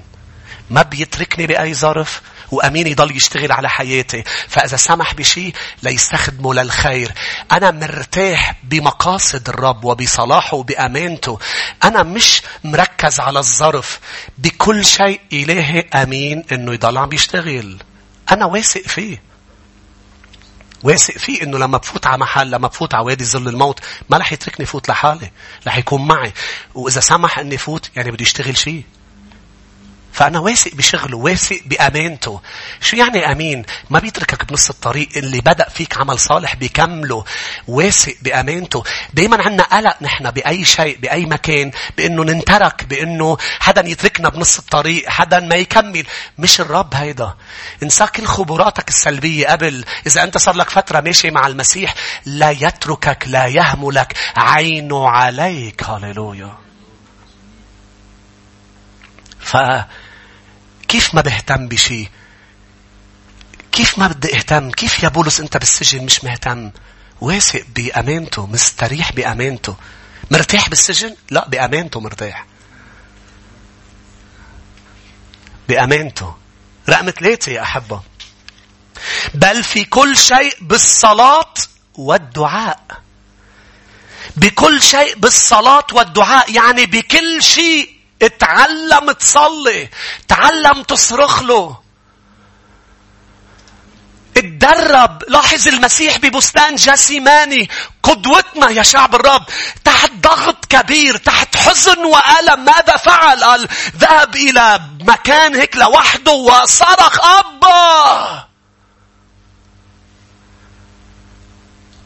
ما بيتركني بأي ظرف وأمين يضل يشتغل على حياتي. فإذا سمح بشيء ليستخدمه للخير. أنا مرتاح بمقاصد الرب وبصلاحه وبأمانته. أنا مش مركز على الظرف. بكل شيء إلهي أمين إنه يضل عم بيشتغل أنا واثق فيه. واثق فيه إنه لما بفوت على محل لما بفوت على وادي ظل الموت ما رح يتركني فوت لحالي. رح يكون معي. وإذا سمح إني فوت يعني بده يشتغل شيء فأنا واثق بشغله واثق بأمانته. شو يعني أمين؟ ما بيتركك بنص الطريق اللي بدأ فيك عمل صالح بيكمله واثق بأمانته. دايما عنا قلق نحن بأي شيء بأي مكان بأنه ننترك بأنه حدا يتركنا بنص الطريق حدا ما يكمل. مش الرب هيدا. انسى كل خبراتك السلبية قبل. إذا أنت صار لك فترة ماشي مع المسيح لا يتركك لا يهملك. عينه عليك. هاليلويا ف كيف ما بهتم بشيء كيف ما بدي اهتم؟ كيف يا بولس انت بالسجن مش مهتم؟ واثق بأمانته مستريح بأمانته. مرتاح بالسجن؟ لا بأمانته مرتاح. بأمانته. رقم ثلاثة يا أحبة. بل في كل شيء بالصلاة والدعاء. بكل شيء بالصلاة والدعاء يعني بكل شيء اتعلم تصلي تعلم تصرخ له. اتدرب. لاحظ المسيح ببستان جاسيماني قدوتنا يا شعب الرب تحت ضغط كبير تحت حزن وألم. ماذا فعل؟ قال ذهب إلى مكان هيك لوحده وصرخ أبا!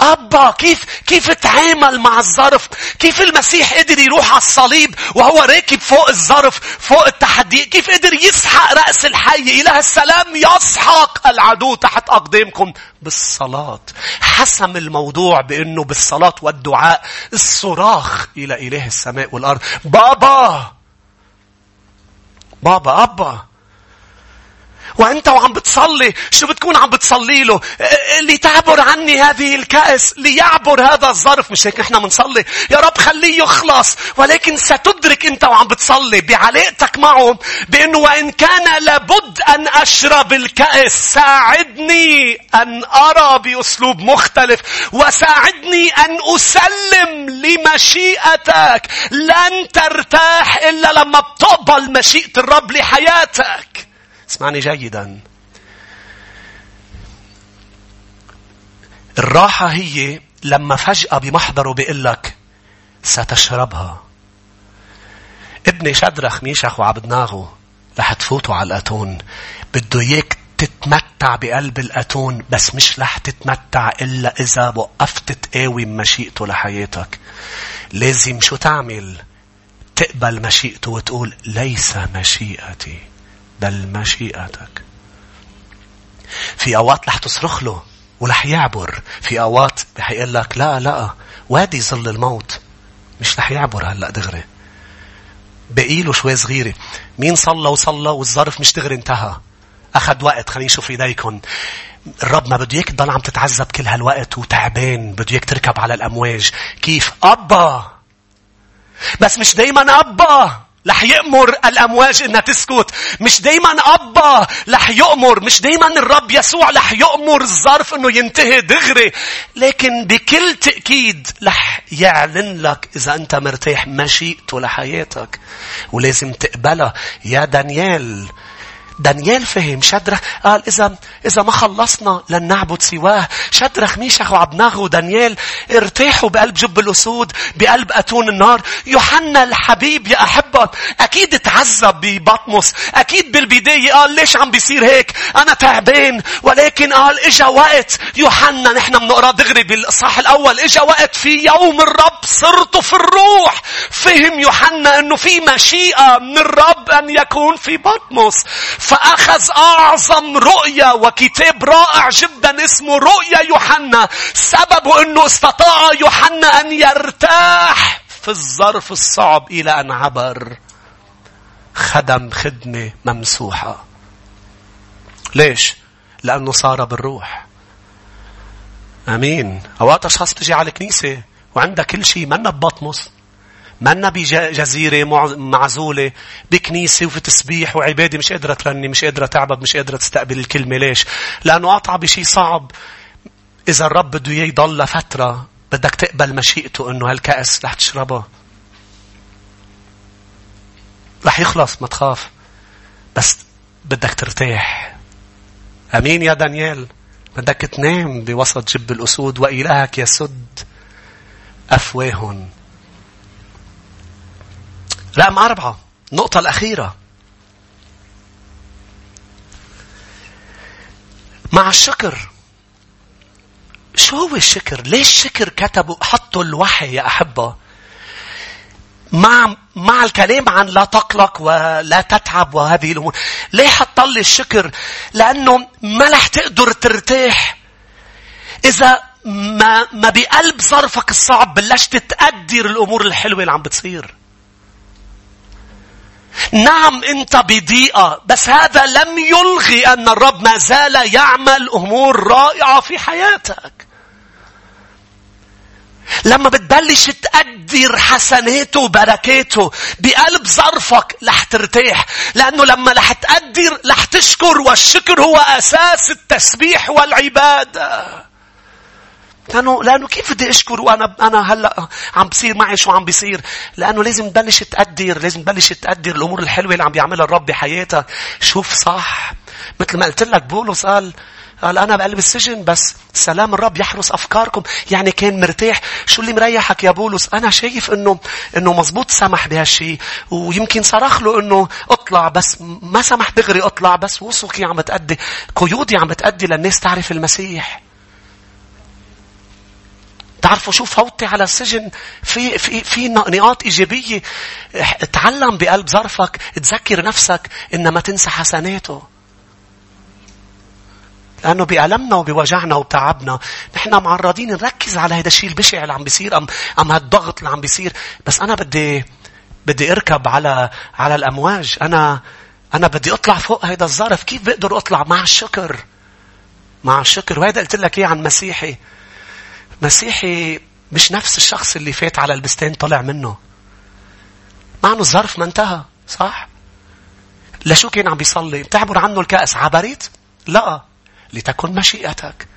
أبا كيف كيف تعامل مع الظرف؟ كيف المسيح قدر يروح على الصليب وهو راكب فوق الظرف فوق التحدي؟ كيف قدر يسحق رأس الحي؟ إله السلام يسحق العدو تحت أقدامكم بالصلاة. حسم الموضوع بأنه بالصلاة والدعاء الصراخ إلى إله السماء والأرض. بابا! بابا أبا! وأنت وعم بتصلي شو بتكون عم بتصلي له؟ لتعبر عني هذه الكأس ليعبر هذا الظرف. مش هيك نحن بنصلي؟ يا رب خليه يخلص ولكن ستدرك أنت وعم بتصلي بعلاقتك معه بأنه وإن كان لابد أن أشرب الكأس. ساعدني أن أرى بأسلوب مختلف وساعدني أن أسلم لمشيئتك. لن ترتاح إلا لما بتقبل مشيئة الرب لحياتك. اسمعني جيدا. الراحة هي لما فجأة بمحضره بيقول لك ستشربها. ابني شدرخ ميشخ وعبدناغو رح تفوتوا على الأتون. بده إياك تتمتع بقلب الأتون بس مش رح تتمتع إلا إذا وقفت تقاوم مشيئته لحياتك. لازم شو تعمل؟ تقبل مشيئته وتقول ليس مشيئتي. بل مشيئتك. في أوقات رح تصرخ له ورح يعبر. في أوقات رح يقول لك لا لا وادي ظل الموت. مش رح يعبر هلأ دغري. بقي له شوي صغيرة. مين صلى وصلى والظرف مش دغري انتهى. أخذ وقت خلينا نشوف إيديكم الرب ما بده اياك تضل عم تتعذب كل هالوقت وتعبان. بده اياك تركب على الأمواج. كيف؟ أبا! بس مش دايما أبا! رح يأمر الأمواج إنها تسكت. مش دايما أبا رح يأمر. مش دايما الرب يسوع رح يأمر الظرف إنه ينتهي دغري. لكن بكل تأكيد رح يعلن لك إذا أنت مرتاح مشيئته لحياتك. ولازم تقبلها. يا دانيال دانيال فهم شدرخ قال إذا إذا ما خلصنا لن نعبد سواه. شدرخ ميشخ وعبناغ ودانيال ارتاحوا بقلب جب الأسود بقلب أتون النار. يوحنا الحبيب يا أحبة أكيد تعذب ببطمس أكيد بالبداية قال ليش عم بيصير هيك؟ أنا تعبان ولكن قال إجا وقت. يوحنا نحن بنقرأ دغري بالإصحاح الأول إجا وقت في يوم الرب صرت في الروح. فهم يوحنا أنه في مشيئة من الرب أن يكون في بطمس. فأخذ أعظم رؤية وكتاب رائع جدا اسمه رؤيا يوحنا. سببه أنه استطاع يوحنا أن يرتاح في الظرف الصعب إلى أن عبر. خدم خدمة ممسوحة. ليش؟ لأنه صار بالروح. أمين. أوقات أشخاص تجي على الكنيسة وعندها كل شيء منا ببطمس منا بجزيرة معزولة بكنيسة وفي تسبيح وعبادة مش قادرة ترني مش قادرة تعبد مش قادرة تستقبل الكلمة. ليش؟ لأنه قطع بشيء صعب. إذا الرب بده يضل لفترة بدك تقبل مشيئته إنه هالكأس رح تشربه. رح يخلص ما تخاف. بس بدك ترتاح. أمين يا دانيال. بدك تنام بوسط جب الأسود وإلهك يسد أفواهن رقم أربعة. النقطة الأخيرة. مع الشكر شو هو الشكر؟ ليش الشكر كتبوا حطوا الوحي يا أحبة؟ مع مع الكلام عن لا تقلق ولا تتعب وهذه الأمور. ليه حطلي الشكر؟ لأنه ما رح تقدر ترتاح. إذا ما ما بقلب ظرفك الصعب بلشت تقدر الأمور الحلوة اللي عم بتصير. نعم انت بضيقة بس هذا لم يلغي أن الرب ما زال يعمل أمور رائعة في حياتك. لما بتبلش تقدر حسناته وبركاته بقلب ظرفك رح ترتاح لأنه لما رح تقدر رح تشكر والشكر هو أساس التسبيح والعبادة. لأنه, لأنه كيف بدي أشكر وأنا أنا هلأ عم بصير معي شو عم بيصير. لأنه لازم تبلش تقدر لازم تبلش تقدر الأمور الحلوة اللي عم بيعملها الرب بحياتك. شوف صح. مثل ما قلت لك بولس قال قال أنا بقلب السجن بس سلام الرب يحرس أفكاركم. يعني كان مرتاح. شو اللي مريحك يا بولس؟ أنا شايف أنه أنه مزبوط سمح بهالشيء ويمكن صرخ له أنه اطلع بس ما سمح دغري اطلع بس وثقي عم تأدي قيودي عم تأدي للناس تعرف المسيح. تعرفوا شو فوتي على السجن؟ في في في نقاط إيجابية. تعلم بقلب ظرفك تذكر نفسك ان ما تنسى حسناته. لأنه بألمنا وبوجعنا وبتعبنا. نحن معرضين نركز على هذا الشيء البشع اللي عم بيصير أم, أم هالضغط اللي عم بيصير. بس أنا بدي بدي أركب على على الأمواج. أنا أنا بدي أطلع فوق هذا الظرف. كيف بقدر أطلع؟ مع الشكر. مع الشكر. وهذا قلت لك إيه عن مسيحي. مسيحي مش نفس الشخص اللي فات على البستان طلع منه. مع انه الظرف ما انتهى صح؟ لشو كان عم بيصلي؟ بتعبر عنه الكأس عبريت؟ لا لتكن مشيئتك.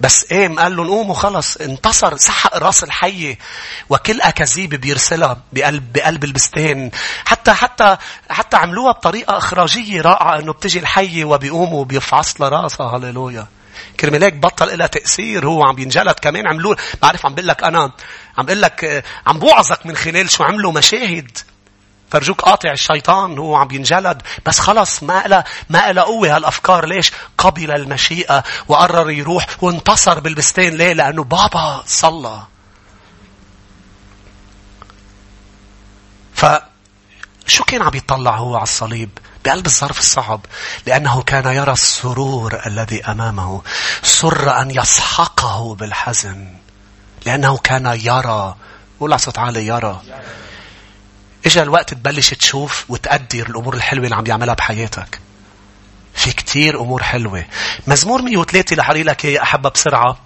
بس قام قال لهم قوموا خلص انتصر سحق راس الحية وكل أكاذيب بيرسلها بقلب بقلب البستان. حتى حتى حتى عملوها بطريقة إخراجية رائعة إنه بتجي الحية وبيقوموا وبيفعص لها راسها هللويا. كرمال هيك بطل لها تأثير هو عم بينجلد كمان عملوه بعرف عم بقول لك أنا عم بقول لك عم بوعظك من خلال شو عملوا مشاهد. فرجوك قاطع الشيطان هو عم ينجلد بس خلص ما إلى ما إلى قوة هالأفكار. ليش؟ قبل المشيئة وقرر يروح وانتصر بالبستان. ليه؟ لأنه بابا صلى. فشو كان عم يطلع هو على الصليب؟ بقلب الظرف الصعب لأنه كان يرى السرور الذي أمامه سر أن يسحقه بالحزن لأنه كان يرى قول على صوت عالي يرى إجا الوقت تبلش تشوف وتقدر الأمور الحلوة اللي عم يعملها بحياتك. في كتير أمور حلوة. مزمور 103 اللي حري لك يا أحبة بسرعة.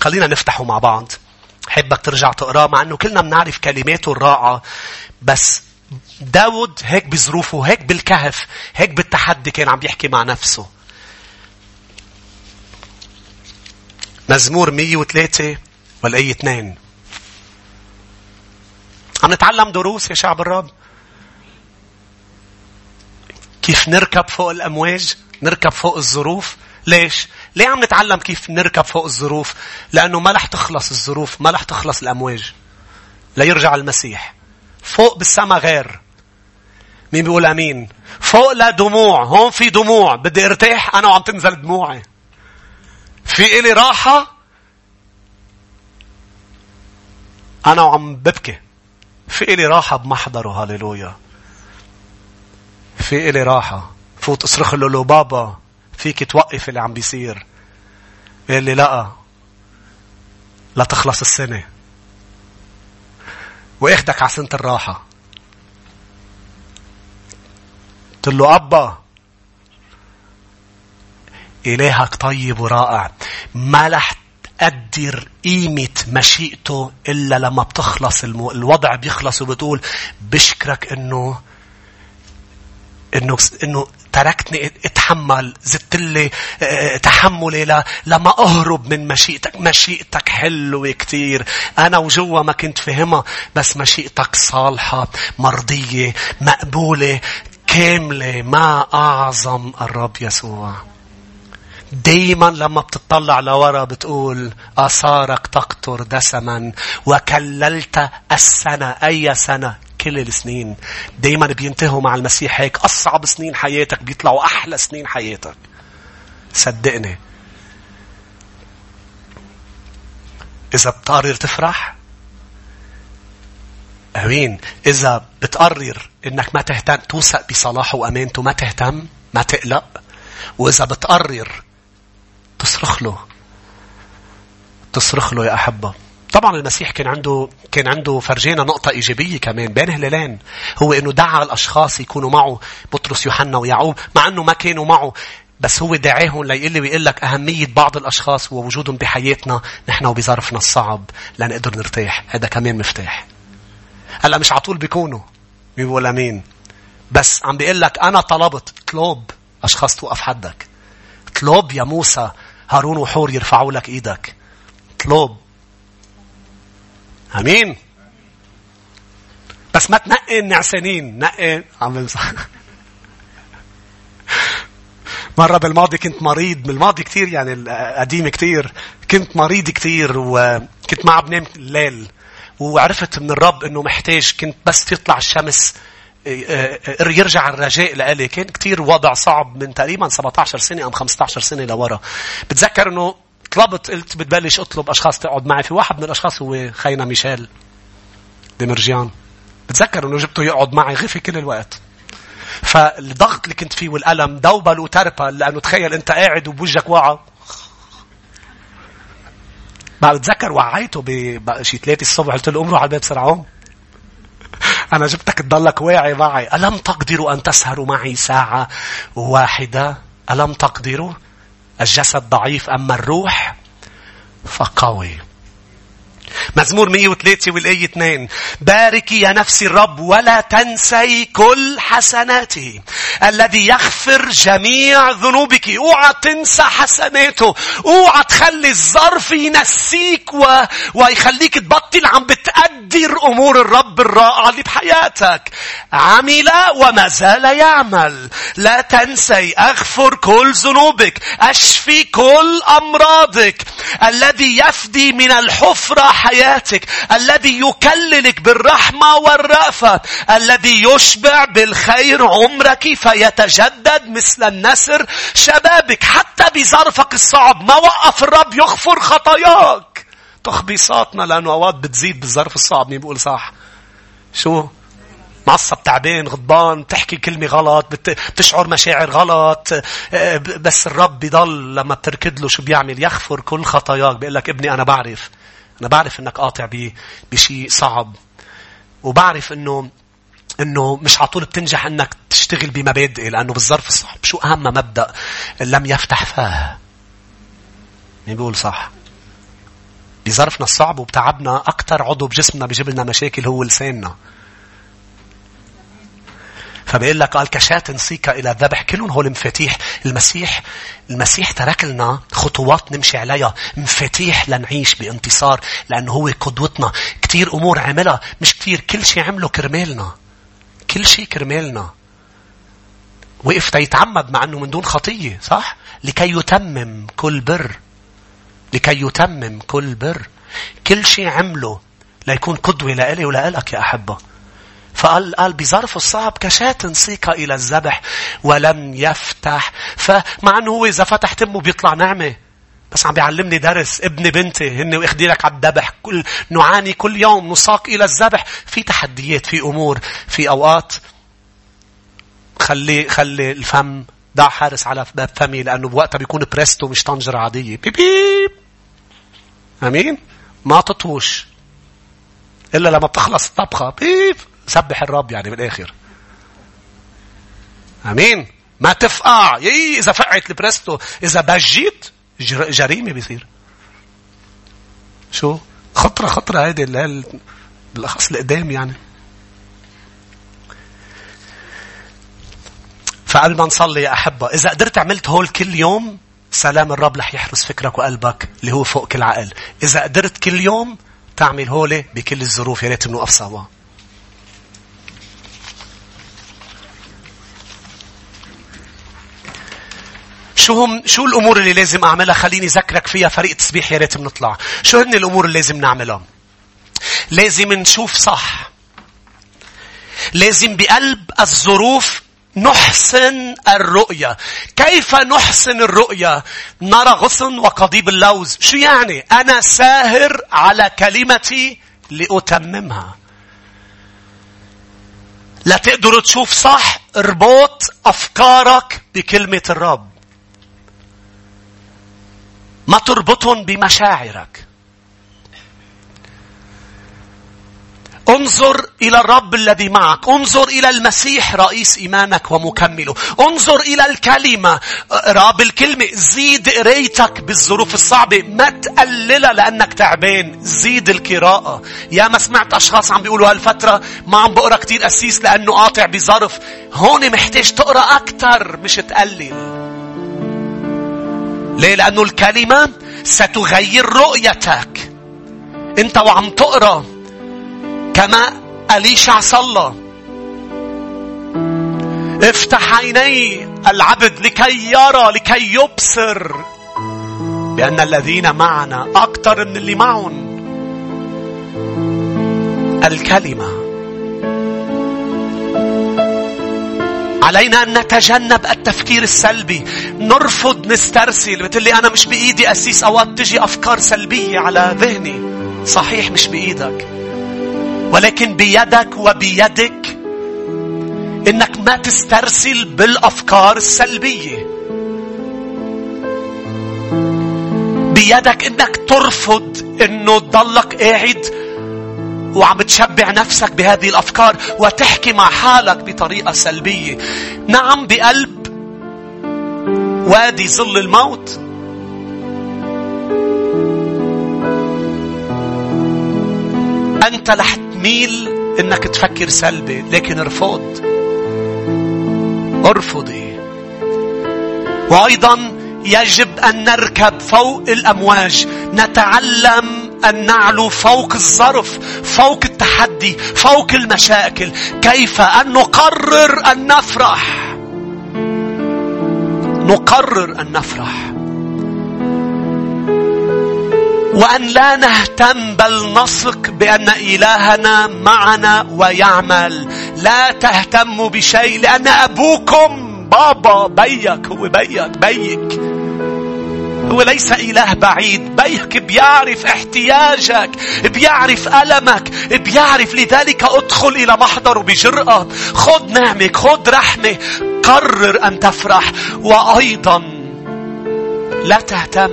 خلينا نفتحه مع بعض. حبك ترجع تقراه مع أنه كلنا بنعرف كلماته الرائعة. بس داود هيك بظروفه هيك بالكهف هيك بالتحدي كان عم يحكي مع نفسه. مزمور 103 والآية 2 عم نتعلم دروس يا شعب الرب كيف نركب فوق الأمواج نركب فوق الظروف ليش؟ ليه عم نتعلم كيف نركب فوق الظروف؟ لأنه ما رح تخلص الظروف ما رح تخلص الأمواج ليرجع المسيح فوق بالسما غير. مين بيقول أمين؟ فوق لا دموع هون في دموع. بدي أرتاح أنا وعم تنزل دموعي. في إلي راحة أنا وعم ببكي. في إلي راحة بمحضره هاليلويا في إلي راحة. فوت اصرخ له بابا فيك توقف اللي عم بيصير. قال لي لا لا تخلص السنة. واخدك على سنة الراحة قلت له أبا إلهك طيب ورائع ما رح تقدر قيمة مشيئته إلا لما بتخلص. الوضع بيخلص وبتقول بشكرك إنه إنه إنه تركتني إتحمل. زدت لي آه، تحملي ل... لما أهرب من مشيئتك. مشيئتك حلوة كتير. أنا وجوا ما كنت فهمها بس مشيئتك صالحة مرضية مقبولة كاملة. ما أعظم الرب يسوع. دايما لما بتطلع لورا بتقول آثارك تقطر دسما وكللت السنة. أي سنة؟ كل السنين. دايما بينتهوا مع المسيح هيك. أصعب سنين حياتك بيطلعوا أحلى سنين حياتك. صدقني. إذا بتقرر تفرح أمين. إذا بتقرر إنك ما تهتم توثق بصلاحه وأمانته ما تهتم ما تقلق. وإذا بتقرر تصرخ له. تصرخ له يا أحبة. طبعا المسيح كان عنده كان عنده فرجينا نقطة إيجابية كمان. بين هلالين هو إنه دعا الأشخاص يكونوا معه. بطرس يوحنا ويعقوب مع إنه ما كانوا معه. بس هو دعاهم ليقول لي ويقول لك أهمية بعض الأشخاص ووجودهم بحياتنا. نحن وبظرفنا الصعب لنقدر نرتاح. هذا كمان مفتاح. هلأ مش على طول بيكونوا بيقول آمين؟ بس عم بيقول لك أنا طلبت. اطلب. أشخاص توقف حدك. اطلب يا موسى هارون وحور يرفعوا لك إيدك. اطلب. آمين. بس ما تنقي النعسانين نقي عم مرة بالماضي كنت مريض من الماضي كتير يعني القديم كتير. كنت مريض كتير وكنت ما عم بنام الليل وعرفت من الرب إنه محتاج كنت بس تطلع الشمس يرجع الرجاء لإلي. كان كتير وضع صعب من تقريبا 17 سنة أو 15 سنة لورا. بتذكر أنه طلبت قلت بتبلش أطلب أشخاص تقعد معي. في واحد من الأشخاص هو خينا ميشيل ديمرجيان بتذكر أنه جبته يقعد معي غفي كل الوقت. فالضغط اللي كنت فيه والألم دوبل وتربل لأنه تخيل أنت قاعد وبوجهك واعى بعد بتذكر وعيته بشي ثلاثة الصبح قلت له قوم روح على الباب بسرعة أنا جبتك تضلك واعي معي. ألم تقدروا أن تسهروا معي ساعة واحدة؟ ألم تقدروا؟ الجسد ضعيف أما الروح فقوي. مزمور 103 والآية 2 باركي يا نفسي الرب ولا تنسي كل حسناته الذي يغفر جميع ذنوبك. اوعى تنسى حسناته. اوعى تخلي الظرف ينسيك و... ويخليك تبطل عم بتقدر أمور الرب الرائعه اللي بحياتك عمل وما زال يعمل. لا تنسي أغفر كل ذنوبك. أشفي كل أمراضك. الذي يفدي من الحفرة حياتك الذي يكللك بالرحمة والرأفة الذي يشبع بالخير عمرك فيتجدد مثل النسر شبابك. حتى بظرفك الصعب ما وقف الرب يغفر خطاياك. تخبيصاتنا لأنه أوقات بتزيد بالظرف الصعب. مين بيقول صح؟ شو؟ معصب تعبان غضبان بتحكي كلمة غلط بتشعر مشاعر غلط. آه، بس الرب بيضل لما بتركض له شو بيعمل؟ يغفر كل خطاياك. بيقول لك ابني أنا بعرف أنا بعرف إنك قاطع بشيء صعب. وبعرف إنه إنه مش على طول بتنجح إنك تشتغل بمبادئ لأنه بالظرف الصعب. شو أهم مبدأ لم يفتح فاه؟ مين بيقول صح؟ بظرفنا الصعب وبتعبنا أكثر عضو بجسمنا بيجيب لنا مشاكل هو لساننا. فبيقول لك قال كشاة نسيك إلى الذبح. كلهم هول مفاتيح المسيح المسيح ترك لنا خطوات نمشي عليها. مفاتيح لنعيش بانتصار لأنه هو قدوتنا. كتير أمور عملها. مش كتير. كل شيء عمله كرمالنا. كل شيء كرمالنا. وقف يتعمد مع أنه من دون خطية صح؟ لكي يتمم كل بر. لكي يتمم كل بر. كل شيء عمله ليكون قدوة لإلي ولإلك يا أحبة. فقال قال بظرف الصعب كشاة سيق إلى الذبح ولم يفتح. فمع أنه هو إذا فتح تمه بيطلع نعمة. بس عم بيعلمني درس ابن بنتي هن واخدي لك على الذبح. كل نعاني كل يوم نساق إلى الذبح. في تحديات في أمور في أوقات. خلي خلي الفم ضع حارس على باب فمي لأنه بوقتها بيكون بريستو مش طنجرة عادية. بيب بيب. أمين؟ ما تطوش. إلا لما بتخلص الطبخة. بيب. سبح الرب يعني بالآخر أمين. ما تفقع. يي إذا فقعت البريستو إذا بجيت جريمة بيصير. شو؟ خطرة خطرة هيدي اللي بالأخص القدام يعني. فقبل ما نصلي يا أحبة إذا قدرت عملت هول كل يوم سلام الرب رح يحرس فكرك وقلبك اللي هو فوق كل عقل. إذا قدرت كل يوم تعمل هولي بكل الظروف يا ريت بنوقف سوا شو هم شو الأمور اللي لازم أعملها؟ خليني أذكرك فيها فريق تسبيح يا ريت بنطلع. شو هن الأمور اللي لازم نعملها لازم نشوف صح. لازم بقلب الظروف نحسن الرؤية. كيف نحسن الرؤية؟ نرى غصن وقضيب اللوز. شو يعني؟ أنا ساهر على كلمتي لأتممها. لا تقدر تشوف صح اربط أفكارك بكلمة الرب. ما تربطهم بمشاعرك انظر إلى الرب الذي معك. انظر إلى المسيح رئيس إيمانك ومكمله. انظر إلى الكلمة. رب الكلمة. زيد قريتك بالظروف الصعبة. ما تقللها لأنك تعبان. زيد القراءة. يا ما سمعت أشخاص عم بيقولوا هالفترة ما عم بقرأ كتير أسيس لأنه قاطع بظرف. هون محتاج تقرأ أكثر مش تقلل. ليه؟ لأنه الكلمة ستغير رؤيتك. انت وعم تقرأ كما أليشع صلى افتح عيني العبد لكي يرى لكي يبصر بأن الذين معنا أكثر من اللي معهم الكلمة علينا أن نتجنب التفكير السلبي. نرفض نسترسل بتقول لي أنا مش بإيدي أسيس أوقات تجي أفكار سلبية على ذهني. صحيح مش بإيدك. ولكن بيدك وبيدك إنك ما تسترسل بالأفكار السلبية. بيدك إنك ترفض إنه تضلك قاعد وعم تشبع نفسك بهذه الأفكار وتحكي مع حالك بطريقة سلبية. نعم بقلب وادي ظل الموت. أنت رح تميل إنك تفكر سلبي لكن ارفض. ارفضي. وأيضا يجب أن نركب فوق الأمواج نتعلم أن نعلو فوق الظرف فوق التحدي فوق المشاكل. كيف؟ أن نقرر أن نفرح. نقرر أن نفرح. وأن لا نهتم بل نثق بأن إلهنا معنا ويعمل. لا تهتموا بشيء لأن أبوكم بابا بيك هو بيك بيك. هو ليس إله بعيد. بيك بيعرف احتياجك بيعرف ألمك بيعرف لذلك أدخل إلى محضره بجرأة. خذ نعمك خذ رحمة قرر أن تفرح. وأيضا لا تهتم.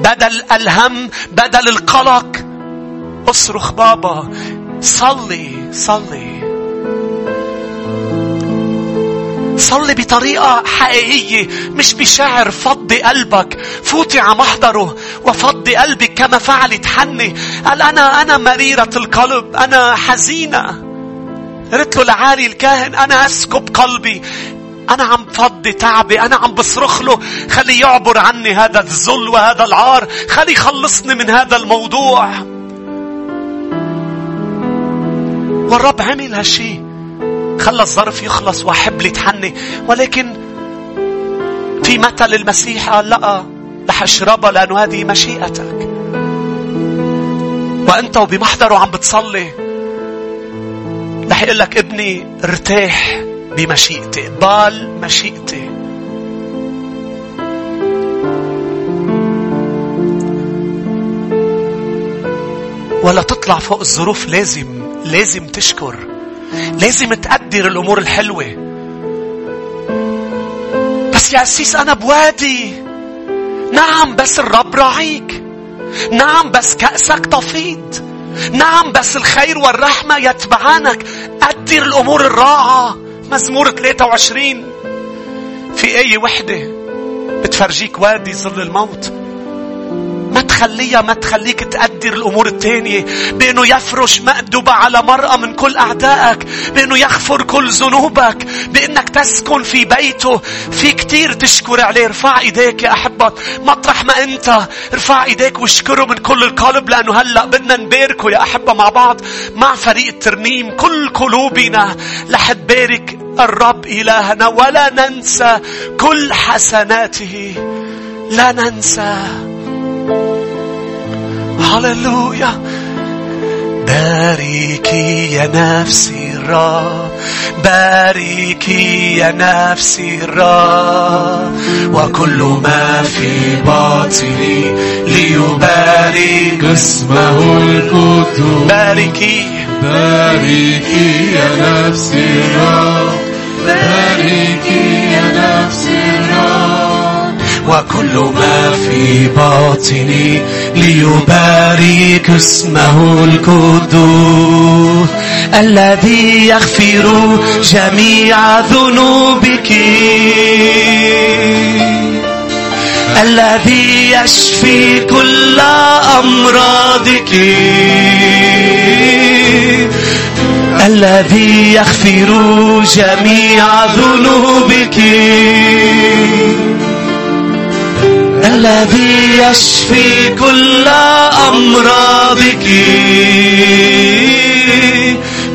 بدل الهم بدل القلق اصرخ بابا صلي صلي. صلي بطريقة حقيقية مش بشعر فضي قلبك. فوتي على محضره وفضي قلبك كما فعلت حني قال أنا أنا مريرة القلب أنا حزينة. قلت له لعالي الكاهن أنا أسكب قلبي. أنا عم فضي تعبي أنا عم بصرخ له خلي يعبر عني هذا الذل وهذا العار خلي يخلصني من هذا الموضوع. والرب عمل هالشي. خلى الظرف يخلص وحبل يتحني ولكن في مثل المسيح قال لا رح اشربها لأنه هذه مشيئتك. وأنت وبمحضره عم بتصلي رح يقول لك ابني ارتاح بمشيئتي. اقبال مشيئتي. ولا تطلع فوق الظروف لازم لازم تشكر. لازم تقدر الأمور الحلوة. بس يا أسيس أنا بوادي. نعم بس الرب راعيك. نعم بس كأسك تفيض. نعم بس الخير والرحمة يتبعانك. قدر الأمور الرائعة مزمور 23 في آية وحدة بتفرجيك وادي ظل الموت؟ ما تخليها ما تخليك تقدر الأمور التانية. بأنه يفرش مأدبة على مرأة من كل أعدائك. بأنه يغفر كل ذنوبك. بأنك تسكن في بيته. في كتير تشكر عليه. ارفع إيديك يا أحبة. مطرح ما أنت. ارفع إيديك واشكره من كل القلب. لأنه هلأ بدنا نباركه يا أحبة مع بعض. مع فريق الترنيم. كل قلوبنا. رح تبارك الرب إلهنا. ولا ننسى كل حسناته. لا ننسى. هللويا باركي يا نفسي الرب باركي يا نفسي الرب وكل ما في باطني ليبارك اسمه القدوس باركي باركي يا نفسي الرب باركي يا نفسي وكل ما في باطني ليبارك اسمه القدوس الذي يغفر جميع ذنوبك. الذي يشفي كل أمراضك. الذي يغفر جميع ذنوبك. الذي يشفي كل أمراضك.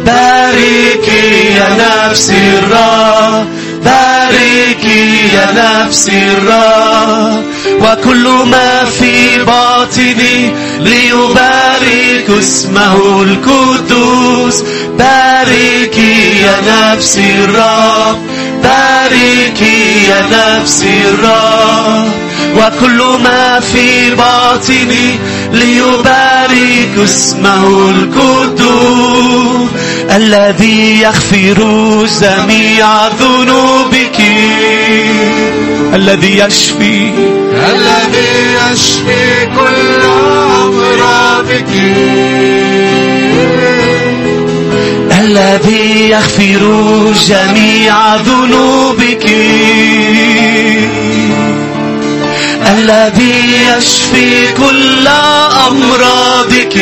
باركي يا نفسي الرب باركي يا نفسي الرب وكل ما في باطني ليبارك اسمه القدوس. باركي يا نفسي الرب باركي يا نفسي الرب وكل ما في باطني ليبارك اسمه القدوس الذي يغفر جميع ذنوبك. الذي يشفي. الذي يشفي كل أمراضك. الذي يغفر جميع ذنوبك. الذي يشفي كل أمراضك.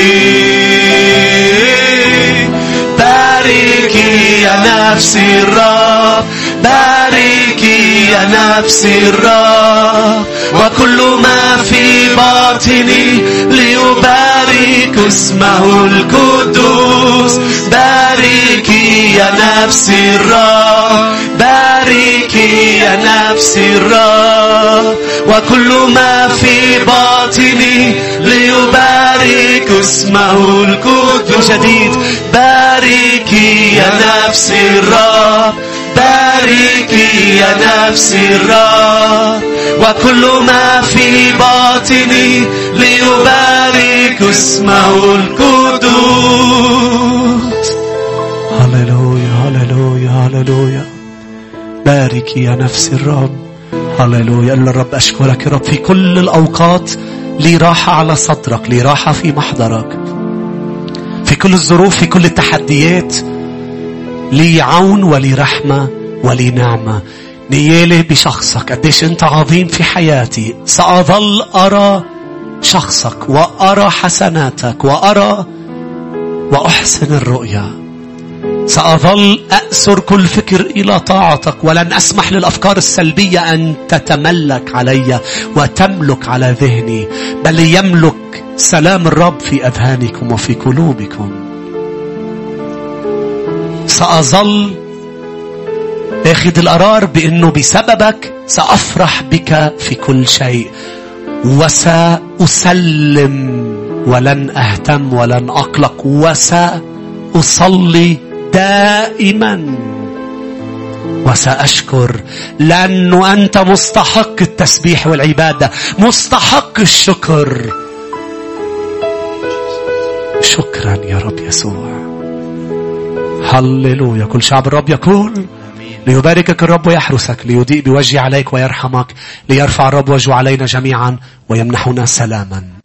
باركي يا نفسي الرب باركي يا نفسي الرب. وكل ما في باطني ليبارك اسمه القدوس. باركي يا نفسي الرب باركي يا نفسي الرب وكل ما في باطني ليبارك اسمه القدوس جديد باركي يا نفسي الرب باركي يا نفسي الرب. وكل ما في باطني ليبارك اسمه القدوس هللويا هللويا هللويا. باركي يا نفسي الرب. هللويا. قال الرب أشكرك يا رب في كل الأوقات. لي راحة على صدرك لي راحة في محضرك. في كل الظروف في كل التحديات. لي عون ولي رحمة ولي نعمة نيالي بشخصك. قديش أنت عظيم في حياتي. سأظل أرى شخصك وأرى حسناتك وأرى وأحسن الرؤيا. سأظل أأسر كل فكر إلى طاعتك ولن أسمح للأفكار السلبية أن تتملك علي وتملك على ذهني بل يملك سلام الرب في أذهانكم وفي قلوبكم. سأظل آخذ القرار بأنه بسببك سأفرح بك في كل شيء وسأسلم ولن أهتم ولن أقلق وسأصلي دائما. وسأشكر لأنه أنت مستحق التسبيح والعبادة مستحق الشكر. شكرا يا رب يسوع. هللويا. كل شعب الرب يقول ليباركك الرب ويحرسك ليضيء بوجهه عليك ويرحمك ليرفع الرب وجهه علينا جميعا ويمنحنا سلاما.